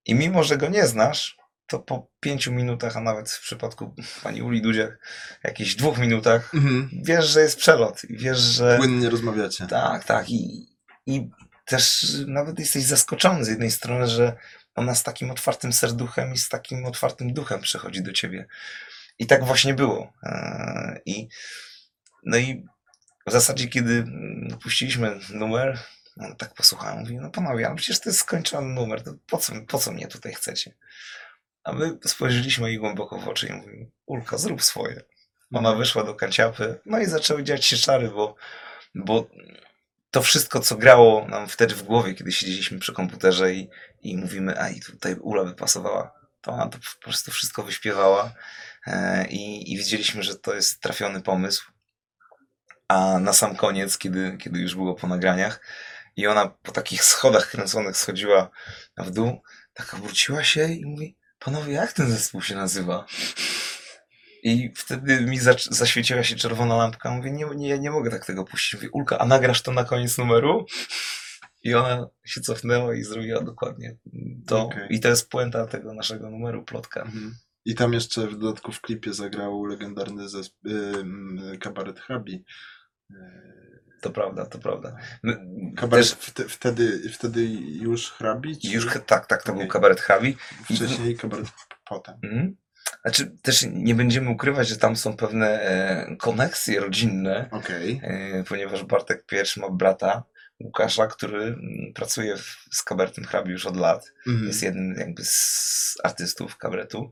i mimo, że go nie znasz, to po pięciu minutach, a nawet w przypadku pani Uli Dudziak, jakichś dwóch minutach, Mhm. wiesz, że jest przelot wiesz, że... Płynnie rozmawiacie. Tak, tak. I, I też nawet jesteś zaskoczony z jednej strony, że ona z takim otwartym serduchem i z takim otwartym duchem przychodzi do ciebie. I tak właśnie było. Eee, I, no i w zasadzie, kiedy puściliśmy numer, on tak posłuchałem, mówi, no panowie, ale przecież to jest skończony numer, to po co, po co mnie tutaj chcecie? A my spojrzeliśmy jej głęboko w oczy i mówimy, Ulka, zrób swoje. Ona wyszła do kanciapy, no i zaczęły dziać się czary, bo, bo to wszystko, co grało nam wtedy w głowie, kiedy siedzieliśmy przy komputerze i, i mówimy, a i tutaj Ula by pasowała, to ona to po prostu wszystko wyśpiewała e, i, i widzieliśmy, że to jest trafiony pomysł. A na sam koniec, kiedy, kiedy już było po nagraniach i ona po takich schodach kręconych schodziła w dół, tak obróciła się i mówi, panowie, jak ten zespół się nazywa? I wtedy mi zac- zaświeciła się czerwona lampka. Mówię, nie, nie, nie mogę tak tego puścić. Mówię, Ulka, a nagrasz to na koniec numeru? I ona się cofnęła i zrobiła dokładnie to. Okej. I to jest puenta tego naszego numeru, plotka. Mhm. I tam jeszcze w dodatku w klipie zagrał legendarny zesp- ym, kabaret Habi. Yy, To prawda, to prawda. My, Kabaret też, wte, wtedy, wtedy już Hrabi? Czy już, tak, tak, to był Okej. kabaret Hawi. wcześniej kabaret potem? Mhm. Znaczy, też nie będziemy ukrywać, że tam są pewne e, koneksje rodzinne, Okej. e, ponieważ Bartek Pierwszy ma brata, Łukasza, który mm, pracuje w, z kabaretem Hrabi już od lat. Mhm. jest jednym jakby z artystów kabaretu.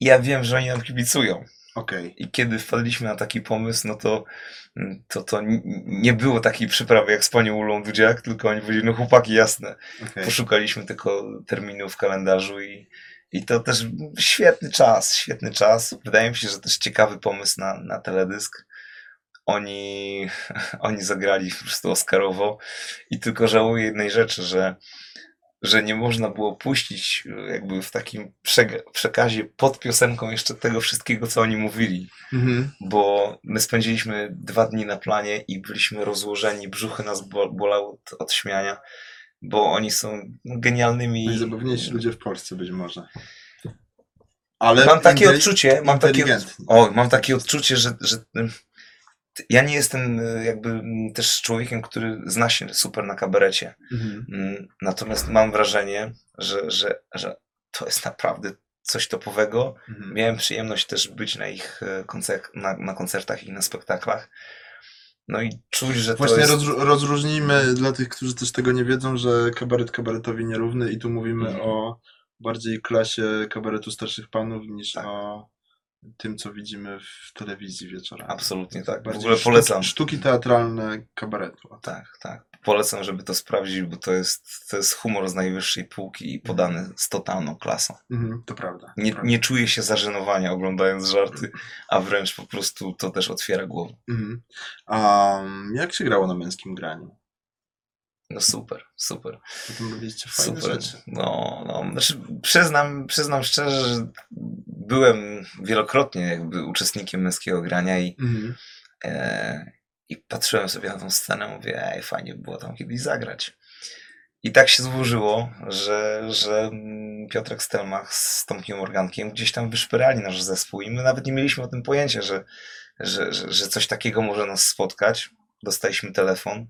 I ja wiem, że oni nam kibicują. Okej. I kiedy wpadliśmy na taki pomysł, no to mm, to, to nie było takiej przyprawy jak z panią Ulą Dudziak, tylko oni powiedzieli, no chłopaki, jasne. Okej. Poszukaliśmy tylko terminu w kalendarzu i, i to też świetny czas, świetny czas. Wydaje mi się, że też ciekawy pomysł na, na teledysk. Oni, oni zagrali po prostu Oscarowo i tylko żałuję jednej rzeczy, że, że nie można było puścić e, jakby w takim przekazie pod piosenką jeszcze tego wszystkiego, co oni mówili, Mhm. bo my spędziliśmy dwa dni na planie i byliśmy rozłożeni, brzuchy nas bo- bolały od, od śmiania, bo oni są genialnymi... Najzabawniejsi ludzie w Polsce być może. Ale Mam takie odczucie, mam takie, o, mam takie odczucie, że, że ja nie jestem y, jakby też człowiekiem, który zna się super na kabarecie. Mhm. Mm, Natomiast mam wrażenie, że, że, że to jest naprawdę coś topowego. Mhm. Miałem przyjemność też być na ich e, koncer- na, na koncertach i na spektaklach. No i czuć, że to Właśnie jest... rozró- rozróżnijmy dla tych, którzy też tego nie wiedzą, że kabaret kabaretowi nierówny i tu mówimy Mhm. o bardziej klasie kabaretu starszych panów niż Tak. o tym, co widzimy w telewizji wieczorami. Absolutnie tak. W Bardziej ogóle sztuki- polecam. Sztuki teatralne kabaretu. Tak, tak. Polecam, żeby to sprawdzić, bo to jest, to jest humor z najwyższej półki i podany z totalną klasą. Mhm, to prawda. Nie, prawda. nie czuję się zażenowania oglądając żarty, a wręcz po prostu to też otwiera głowę. Mhm. A um, jak się grało na męskim graniu? No super, super, Potem robiliście fajne super. rzeczy. No, no, znaczy przyznam, przyznam szczerze, że byłem wielokrotnie jakby uczestnikiem męskiego grania i, Mhm. e, i patrzyłem sobie na tą scenę, mówię, ej, fajnie by było tam kiedyś zagrać. I tak się złożyło, że, że mm, Piotrek Stelmach z Tomkiem Morgankiem gdzieś tam wyszpyrali nasz zespół i my nawet nie mieliśmy o tym pojęcia, że, że, że, że coś takiego może nas spotkać. Dostaliśmy telefon,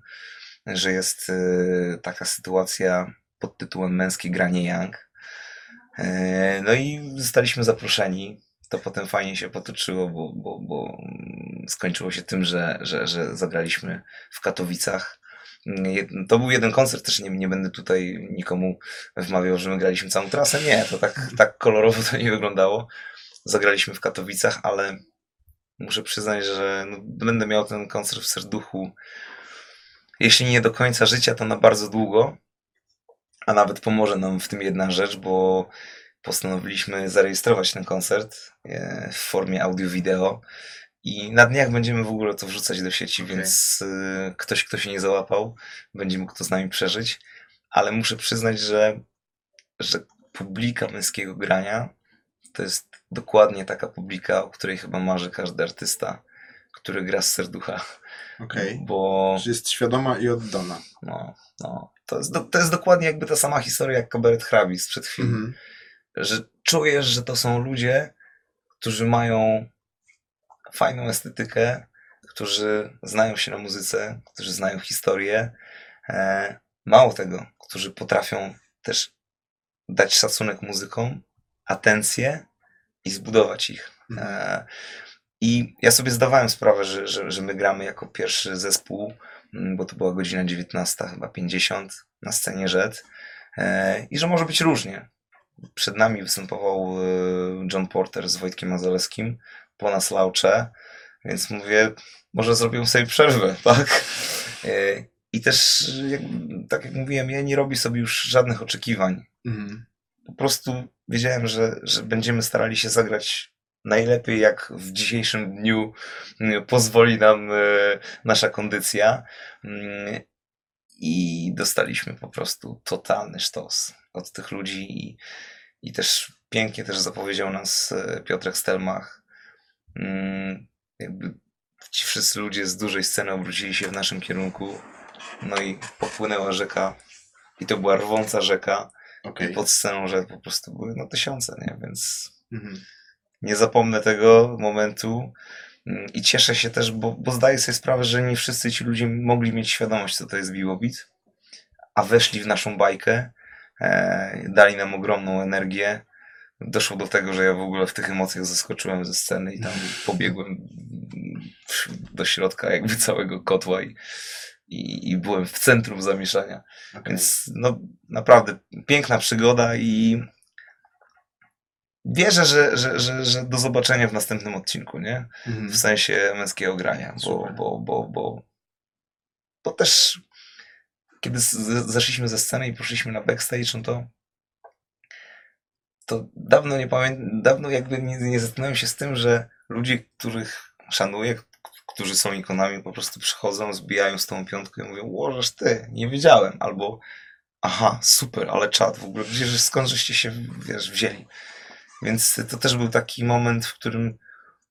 że jest y, taka sytuacja pod tytułem Męskie granie Young. E, No i zostaliśmy zaproszeni. to potem fajnie się potoczyło, bo, bo, bo mm, skończyło się tym, że, że, że zagraliśmy w Katowicach. To był jeden koncert, też nie, nie będę tutaj nikomu wmawiał, że my graliśmy całą trasę. Nie, to tak, tak kolorowo to nie wyglądało. Zagraliśmy w Katowicach, ale muszę przyznać, że no, będę miał ten koncert w serduchu. Jeśli nie do końca życia, to na bardzo długo. A nawet pomoże nam w tym jedna rzecz, bo postanowiliśmy zarejestrować ten koncert e, w formie audio-wideo i na dniach będziemy w ogóle to wrzucać do sieci, Okej. więc y, ktoś, kto się nie załapał, będzie mógł to z nami przeżyć. Ale muszę przyznać, że, że publika męskiego grania to jest dokładnie taka publika, o której chyba marzy każdy artysta, który gra z serducha. Okej. Bo Że jest świadoma i oddana. no, no, to, jest do, to jest dokładnie jakby ta sama historia jak Kabaret Hrabis przed chwilą Mhm. że czujesz, że to są ludzie, którzy mają fajną estetykę, którzy znają się na muzyce, którzy znają historię. E, mało tego, którzy potrafią też dać szacunek muzykom, atencję i zbudować ich. Mhm. E, I ja sobie zdawałem sprawę, że, że, że my gramy jako pierwszy zespół, mm, bo to była godzina 19, chyba 50 na scenie Red e, i że może być różnie. Przed nami występował e, John Porter z Wojtkiem Mazaleskim, po nas Laucze, więc mówię, może zrobimy sobie przerwę, tak? E, I też, jak, tak jak mówiłem, ja nie robię sobie już żadnych oczekiwań Mhm. po prostu wiedziałem, że, że będziemy starali się zagrać najlepiej, jak w dzisiejszym dniu mm, pozwoli nam e, nasza kondycja. Mm, I dostaliśmy po prostu totalny sztos od tych ludzi i, i też pięknie też zapowiedział nas e, Piotrek Stelmach. Mm, Jakby ci wszyscy ludzie z dużej sceny obrócili się w naszym kierunku. No i popłynęła rzeka. I to była rwąca rzeka. I pod sceną, że po prostu były no tysiące, nie? Więc Mhm. Nie zapomnę tego momentu Mm, i cieszę się też, bo, bo zdaję sobie sprawę, że nie wszyscy ci ludzie mogli mieć świadomość, co to jest Biłobit, a weszli w naszą bajkę, e, dali nam ogromną energię. Doszło do tego, że ja w ogóle w tych emocjach zaskoczyłem ze sceny i tam pobiegłem do środka jakby całego kotła i, i, i byłem w centrum zamieszania. Okej. Więc no naprawdę piękna przygoda i wierzę, że, że, że, że do zobaczenia w następnym odcinku, nie? Mhm. W sensie męskiego grania, bo, bo, bo, bo, bo też kiedy zeszliśmy ze sceny i poszliśmy na backstage, no to to dawno nie pamiętam, dawno jakby nie, nie zetknąłem się z tym, że ludzie, których szanuję, którzy są ikonami, po prostu przychodzą, zbijają z tą piątką i mówią, łożesz ty, nie wiedziałem, albo aha, super, ale czad, w ogóle gdzie, skąd żeście się, wiesz, wzięli. Więc to też był taki moment, w którym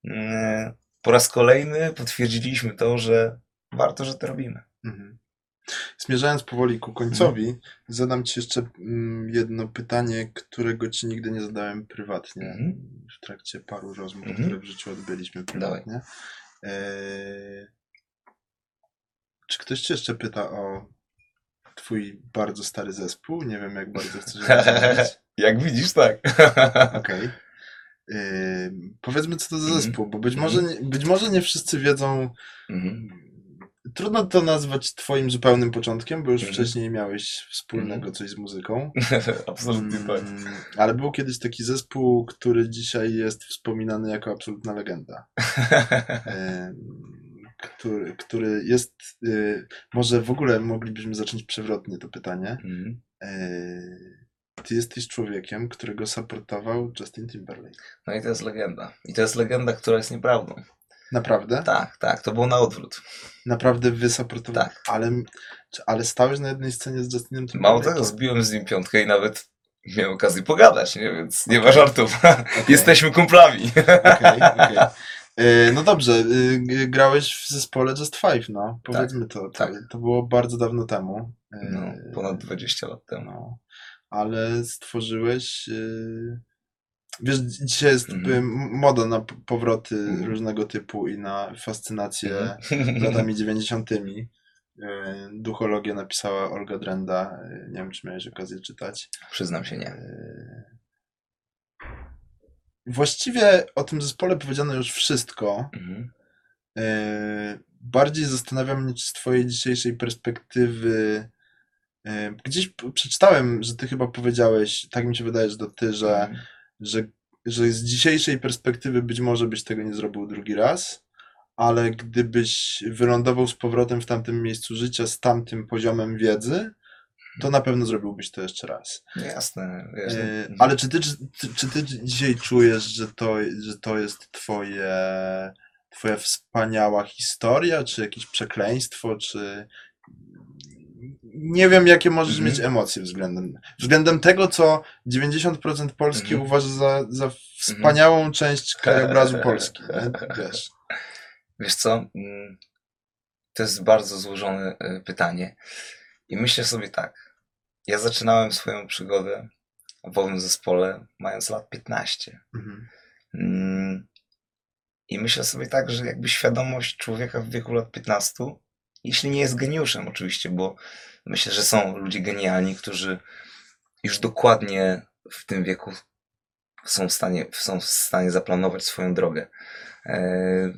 mm, po raz kolejny potwierdziliśmy to, że warto, że to robimy. Mhm. Zmierzając powoli ku końcowi, Mhm. zadam Ci jeszcze mm, jedno pytanie, którego Ci nigdy nie zadałem prywatnie Mhm. w trakcie paru rozmów, Mhm. które w życiu odbyliśmy prywatnie. Eee, czy ktoś Cię jeszcze pyta o Twój bardzo stary zespół? Nie wiem, jak bardzo chcesz rozmawiać. Jak widzisz, tak. Okej. Eee, powiedzmy, co to za Mhm. zespół, bo być może, nie, być może nie wszyscy wiedzą, Mhm. Trudno to nazwać twoim zupełnym początkiem, bo już Mhm. wcześniej miałeś wspólnego coś z muzyką. Absolutnie tak. Mm, Ale był kiedyś taki zespół, który dzisiaj jest wspominany jako absolutna legenda. Który, który jest. y, Może w ogóle moglibyśmy zacząć przewrotnie to pytanie. E, Ty jesteś człowiekiem, którego supportował Justin Timberlake. No i to jest legenda. I to jest legenda, która jest nieprawdą. Naprawdę? Tak, tak, to było na odwrót. Naprawdę wy supportowałeś. Tak. Ale, ale stałeś na jednej scenie z Justinem Mało Timberlake. tego, zbiłem z nim piątkę i nawet miałem okazję pogadać, nie? Więc nie ma żartów. Jesteśmy kumplami. Okej, okej. E, No dobrze, g- grałeś w zespole Just Five, no. Powiedzmy to, to. tak. To było bardzo dawno temu. E, No, ponad 20 lat temu. No. Ale stworzyłeś. y, Wiesz, dzisiaj jest Mhm. y, moda na powroty Mhm. różnego typu i na fascynację Mhm. latami 90. E, Duchologię napisała Olga Drenda. E, Nie wiem, czy miałeś okazję czytać. Przyznam się nie. Właściwie o tym zespole powiedziano już wszystko. Mhm. Bardziej zastanawia mnie, czy z twojej dzisiejszej perspektywy. E, Gdzieś przeczytałem, że ty chyba powiedziałeś, tak mi się wydaje, że to ty, że, Mhm. że, że z dzisiejszej perspektywy być może byś tego nie zrobił drugi raz, ale gdybyś wylądował z powrotem w tamtym miejscu życia z tamtym poziomem wiedzy, to na pewno zrobiłbyś to jeszcze raz. Jasne, jasne. E, Mhm. Ale czy ty, czy, czy ty dzisiaj czujesz, że to, że to jest twoje, twoja wspaniała historia, czy jakieś przekleństwo, czy nie wiem, jakie możesz Mhm. mieć emocje względem, względem tego, co 90% Polski Mhm. uważa za, za wspaniałą część krajobrazu Polski. Wiesz. Wiesz co? mm, To jest bardzo złożone e, pytanie. I myślę sobie tak. Ja zaczynałem swoją przygodę w owym zespole mając lat 15. Mhm. Mm, I myślę sobie tak, że jakby świadomość człowieka w wieku lat 15, jeśli nie jest geniuszem oczywiście, bo myślę, że są ludzie genialni, którzy już dokładnie w tym wieku są w stanie, są w stanie zaplanować swoją drogę. E,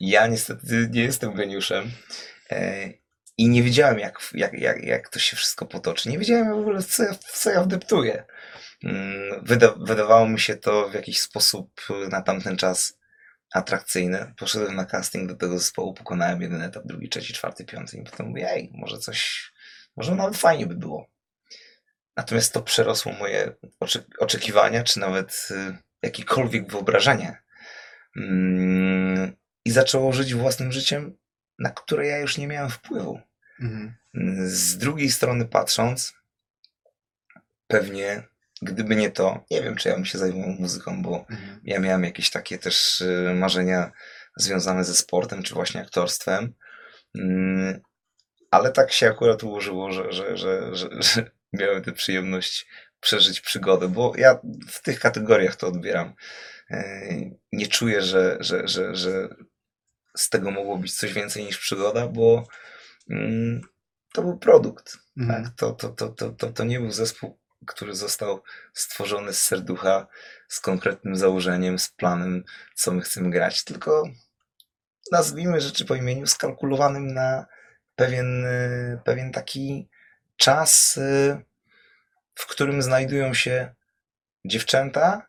Ja niestety nie jestem geniuszem e, i nie wiedziałem, jak, jak, jak, jak to się wszystko potoczy. Nie wiedziałem w ogóle, co ja, co ja wdeptuję. Mm, Wyda, wydawało mi się to w jakiś sposób na tamten czas atrakcyjne. Poszedłem na casting do tego zespołu, pokonałem jeden etap, drugi, trzeci, czwarty, piąty i potem mówię, ej, może coś, może nawet fajnie by było. Natomiast to przerosło moje oczekiwania, czy nawet y, jakiekolwiek wyobrażenie. Mm, I zaczęło żyć własnym życiem, na które ja już nie miałem wpływu. Mhm. Z drugiej strony patrząc, pewnie gdyby nie to, nie wiem, czy ja bym się zajmował muzyką, bo Mhm. ja miałem jakieś takie też y, marzenia związane ze sportem, czy właśnie aktorstwem. Ale tak się akurat ułożyło, że, że, że, że, że miałem tę przyjemność przeżyć przygodę, bo ja w tych kategoriach to odbieram. Y, Nie czuję, że, że, że, że z tego mogło być coś więcej niż przygoda, bo mm, to był produkt. Mhm. Tak? To, to, to, to, to, to nie był zespół, który został stworzony z serducha, z konkretnym założeniem, z planem, co my chcemy grać, tylko nazwijmy rzeczy po imieniu, skalkulowanym na pewien, y, pewien taki czas, y, w którym znajdują się dziewczęta,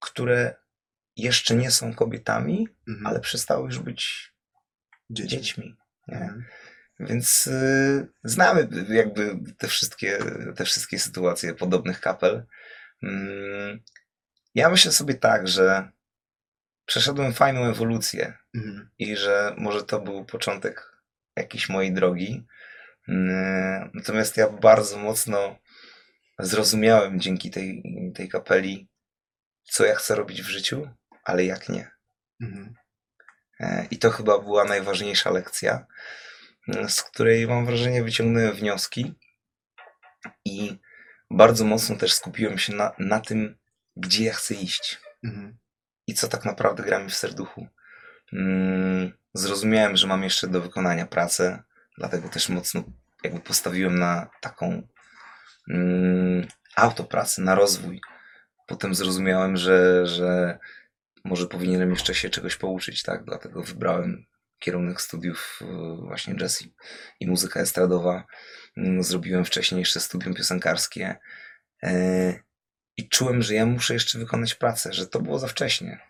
które jeszcze nie są kobietami, Mhm. ale przestały już być Dzieci. dziećmi. Mhm. Więc y, znamy jakby te wszystkie, te wszystkie sytuacje podobnych kapel. Mm, ja myślę sobie tak, że przeszedłem fajną ewolucję Mhm. i że może to był początek jakiejś mojej drogi. Mm, Natomiast ja bardzo mocno zrozumiałem dzięki tej, tej kapeli, co ja chcę robić w życiu, ale jak nie. Mhm. E, I to chyba była najważniejsza lekcja, m, z której mam wrażenie wyciągnąłem wnioski i bardzo mocno też skupiłem się na, na tym, gdzie ja chcę iść Mhm. i co tak naprawdę gra mi w serduchu. Mm, Zrozumiałem, że mam jeszcze do wykonania pracę, dlatego też mocno jakby postawiłem na taką mm, autopracę, na rozwój. Potem zrozumiałem, że, że może powinienem jeszcze się czegoś pouczyć, tak? Dlatego wybrałem kierunek studiów y, właśnie jazz i, muzyka estradowa. Mm, Zrobiłem wcześniej jeszcze studium piosenkarskie e, i czułem, że ja muszę jeszcze wykonać pracę, że to było za wcześnie.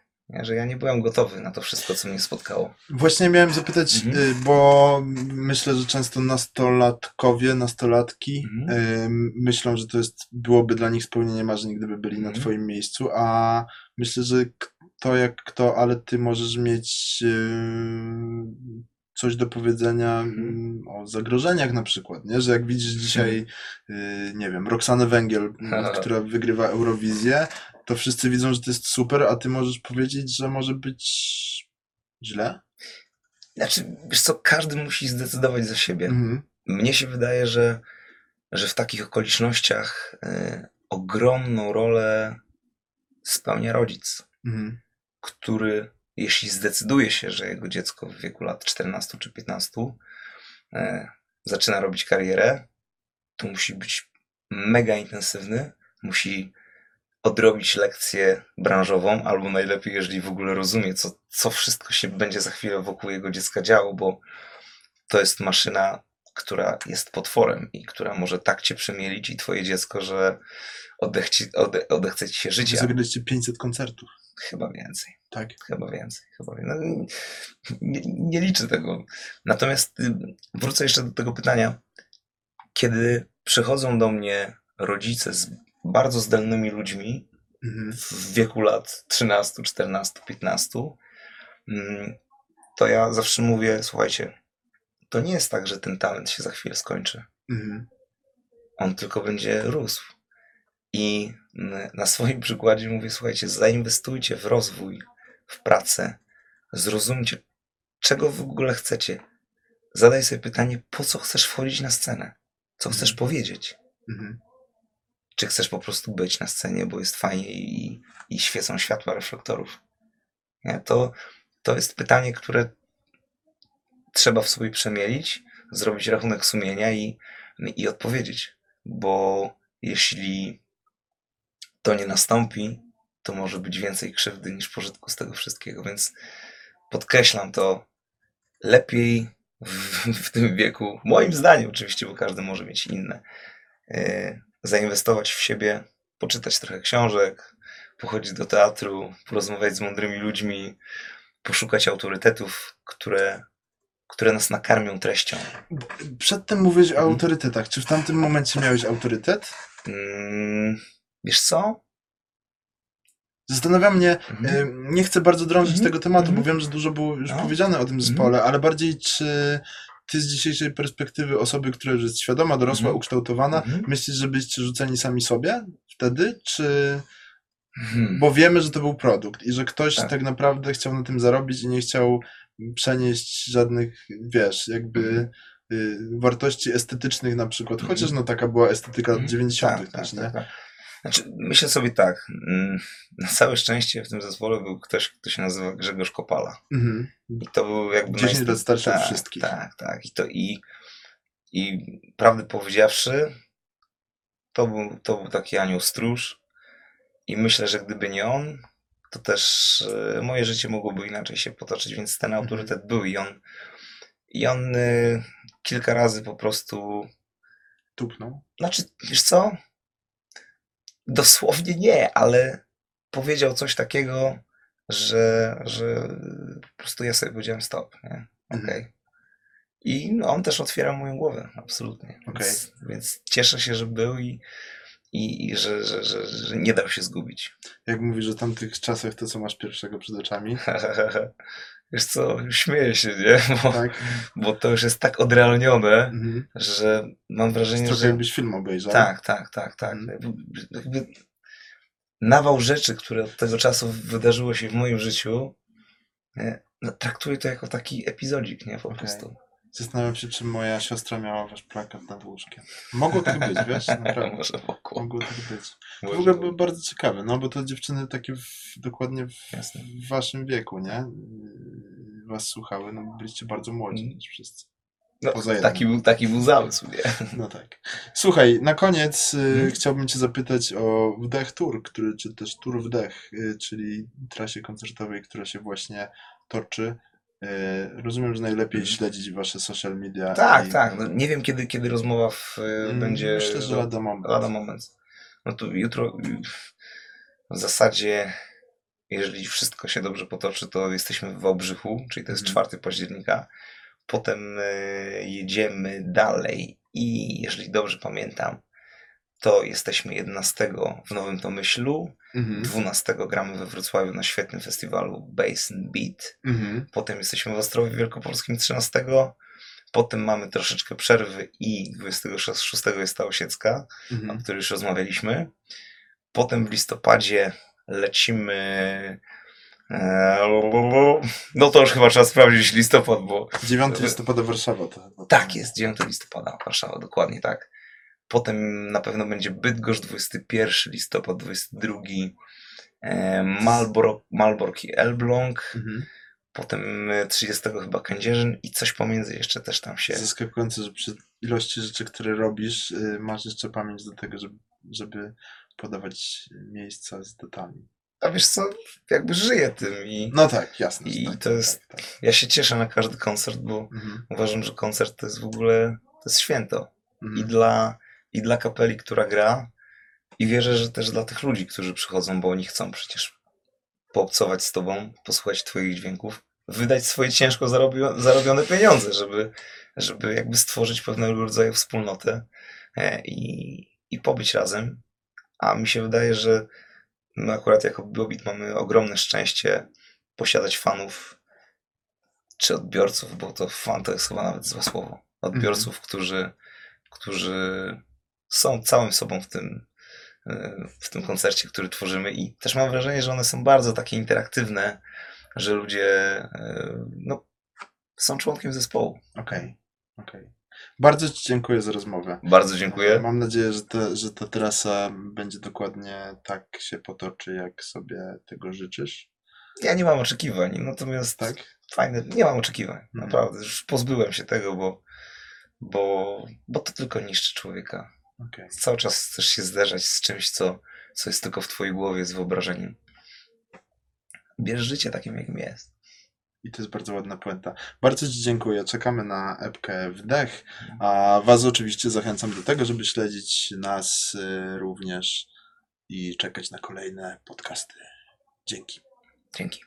Że ja nie byłem gotowy na to wszystko, co mnie spotkało. Właśnie miałem zapytać, Mhm. y, bo myślę, że często nastolatkowie, nastolatki Mhm. y, myślą, że to jest, byłoby dla nich spełnienie marzeń, gdyby byli na Mhm. twoim miejscu, a myślę, że kto jak kto, ale ty możesz mieć y, coś do powiedzenia Mhm. y, o zagrożeniach na przykład, nie? Że jak widzisz dzisiaj, y, nie wiem, Roxanę Węgiel, która wygrywa Eurowizję, to wszyscy widzą, że to jest super, a ty możesz powiedzieć, że może być źle? Znaczy, wiesz co, każdy musi zdecydować za siebie. Mhm. Mnie się wydaje, że, że w takich okolicznościach y, ogromną rolę spełnia rodzic, Mhm. który jeśli zdecyduje się, że jego dziecko w wieku lat 14 czy 15 e, zaczyna robić karierę, to musi być mega intensywny, musi odrobić lekcję branżową, albo najlepiej, jeżeli w ogóle rozumie, co, co wszystko się będzie za chwilę wokół jego dziecka działo, bo to jest maszyna, która jest potworem i która może tak cię przemielić i twoje dziecko, że oddech ci, ode, odechce ci się życia. Zagraliście 500 koncertów, Chyba więcej. tak? Chyba więcej. Chyba więcej. No, nie, nie liczę tego. Natomiast y, wrócę jeszcze do tego pytania. Kiedy przychodzą do mnie rodzice z bardzo zdolnymi ludźmi Mhm. w wieku lat 13, 14, 15, mm, to ja zawsze mówię, słuchajcie, to nie jest tak, że ten talent się za chwilę skończy. Mhm. On tylko będzie rósł. I na swoim przykładzie mówię, słuchajcie, zainwestujcie w rozwój, w pracę, zrozumcie, czego w ogóle chcecie. Zadaj sobie pytanie, po co chcesz wchodzić na scenę? Co chcesz powiedzieć? Mhm. Czy chcesz po prostu być na scenie, bo jest fajnie i, i świecą światła reflektorów? Nie? To, to jest pytanie, które trzeba w sobie przemielić, zrobić rachunek sumienia i, i odpowiedzieć. Bo jeśli to nie nastąpi, to może być więcej krzywdy niż pożytku z tego wszystkiego. Więc podkreślam to lepiej w, w tym wieku, moim zdaniem oczywiście, bo każdy może mieć inne, yy, zainwestować w siebie, poczytać trochę książek, pochodzić do teatru, porozmawiać z mądrymi ludźmi, poszukać autorytetów, które, które nas nakarmią treścią. Przedtem mówiłeś o Mhm. autorytetach. Czy w tamtym momencie miałeś autorytet? Mm, wiesz co? Zastanawia mnie, Mhm. nie chcę bardzo drążyć Mhm. tego tematu, bo Mhm. wiem, że dużo było już No. powiedziane o tym zespole, ale bardziej czy ty z dzisiejszej perspektywy osoby, która już jest świadoma, dorosła, Mhm. ukształtowana, Mhm. myślisz, że byście rzuceni sami sobie wtedy? Czy... Hmm. Bo wiemy, że to był produkt i że ktoś Tak. tak, naprawdę chciał na tym zarobić i nie chciał przenieść żadnych, wiesz, jakby Mhm. y, wartości estetycznych na przykład, Mhm. chociaż no taka była estetyka Mhm. 90. też, nie? tak. Znaczy, myślę sobie tak. mm, Na całe szczęście w tym zespole był ktoś, kto się nazywa Grzegorz Kopala. Mhm. I to był jakby. 10 najst- lat starszy tak, wszystkich. Tak, tak. I to i, i prawdę powiedziawszy, to był, to był taki anioł stróż. I myślę, że gdyby nie on, to też e, moje życie mogłoby inaczej się potoczyć, więc ten Mhm. autorytet był i on, i on y, kilka razy po prostu Tupnął. Znaczy, wiesz co? Dosłownie nie, ale powiedział coś takiego, że, że po prostu ja sobie powiedziałem stop, nie? Okej. Mhm. I no, on też otwiera moją głowę, absolutnie. Więc, więc cieszę się, że był i, i, i że, że, że, że nie dał się zgubić. Jak mówisz, że w tamtych czasach to, co masz pierwszego przed oczami. Wiesz co, śmieję się, nie? Bo, Tak? bo to już jest tak odrealnione, Mhm. że mam wrażenie, Trochę że... jakbyś film obejrzał. Tak, tak, tak, tak. Mhm. Jakby nawał rzeczy, które od tego czasu wydarzyło się w moim życiu, nie, no, traktuję to jako taki epizodzik, nie? Po Okej. prostu. Zastanawiam się, czy moja siostra miała wasz plakat nad łóżkiem. Mogło tak być, wiesz? Naprawdę. Może wokół. Mogło tak być. W Może ogóle było bardzo ciekawe, no bo to dziewczyny takie w, dokładnie w, w waszym wieku, nie? Was słuchały, no byliście bardzo młodzi Mhm. też wszyscy. No, taki, był, taki był zamysł, nie? No tak. Słuchaj, na koniec Mhm. chciałbym cię zapytać o Wdech Tour, który, czy też Tour Wdech, y, czyli trasie koncertowej, która się właśnie toczy. Y, rozumiem, że najlepiej śledzić wasze social media. Tak, i- tak. No, nie wiem, kiedy, kiedy rozmowa w, Mm, będzie. Myślę, że lada moment. lada moment. No to jutro w zasadzie, jeżeli wszystko się dobrze potoczy, to jesteśmy w Wałbrzychu, czyli to jest Mhm. 4 października. Potem e, jedziemy dalej i jeżeli dobrze pamiętam, to jesteśmy 11 w Nowym Tomyślu, Mhm. 12 gramy we Wrocławiu na świetnym festiwalu Bass and Beat. Mhm. Potem jesteśmy w Ostrowie Wielkopolskim 13. Potem mamy troszeczkę przerwy i 26 jest ta Osiecka, o Mhm. której już rozmawialiśmy. Potem w listopadzie lecimy. e, No to już chyba trzeba sprawdzić listopad, bo 9 listopada Warszawa to tak jest, 9 listopada, Warszawa, dokładnie tak. Potem na pewno będzie Bydgoszcz 21 listopad, 22 e, Malbork, Malbork i Elbląg. Mhm. Potem e, 30 chyba Kędzierzyn i coś pomiędzy jeszcze też tam się. Zaskakujące, że przy ilości rzeczy, które robisz, y, masz jeszcze pamięć do tego, żeby, żeby podawać miejsca z datami. A wiesz co, jakby żyję tym i No tak, jasne. I tak, to jest- Tak, tak. ja się cieszę na każdy koncert, bo Mhm, uważam, że koncert to jest w ogóle, to jest święto. I mhm. dla, I dla kapeli, która gra i wierzę, że też dla tych ludzi, którzy przychodzą, bo oni chcą przecież poobcować z tobą, posłuchać twoich dźwięków, wydać swoje ciężko zarobio- zarobione pieniądze, żeby, żeby jakby stworzyć pewnego rodzaju wspólnotę e, i, i pobyć razem. A mi się wydaje, że my akurat jako Bobit mamy ogromne szczęście posiadać fanów czy odbiorców, bo to fan to jest chyba nawet złe słowo. Odbiorców, którzy, którzy są całym sobą w tym, e, w tym koncercie, który tworzymy i też mam wrażenie, że one są bardzo takie interaktywne, że ludzie e, no, są członkiem zespołu. Okej, okej. Bardzo Ci dziękuję za rozmowę. Bardzo dziękuję. Mam nadzieję, że, te, że ta trasa będzie dokładnie tak się potoczy, jak sobie tego życzysz. Ja nie mam oczekiwań, natomiast Tak? fajne, nie mam oczekiwań, Mhm. naprawdę. Już pozbyłem się tego, bo, bo, bo to tylko niszczy człowieka. Okej. Cały czas chcesz się zderzać z czymś, co, co jest tylko w twojej głowie, z wyobrażeniem. Bierz życie takim, jakim jest. I to jest bardzo ładna puenta. Bardzo Ci dziękuję. Czekamy na epkę Wdech. A Was oczywiście zachęcam do tego, żeby śledzić nas y, również i czekać na kolejne podcasty. Dzięki. Dzięki.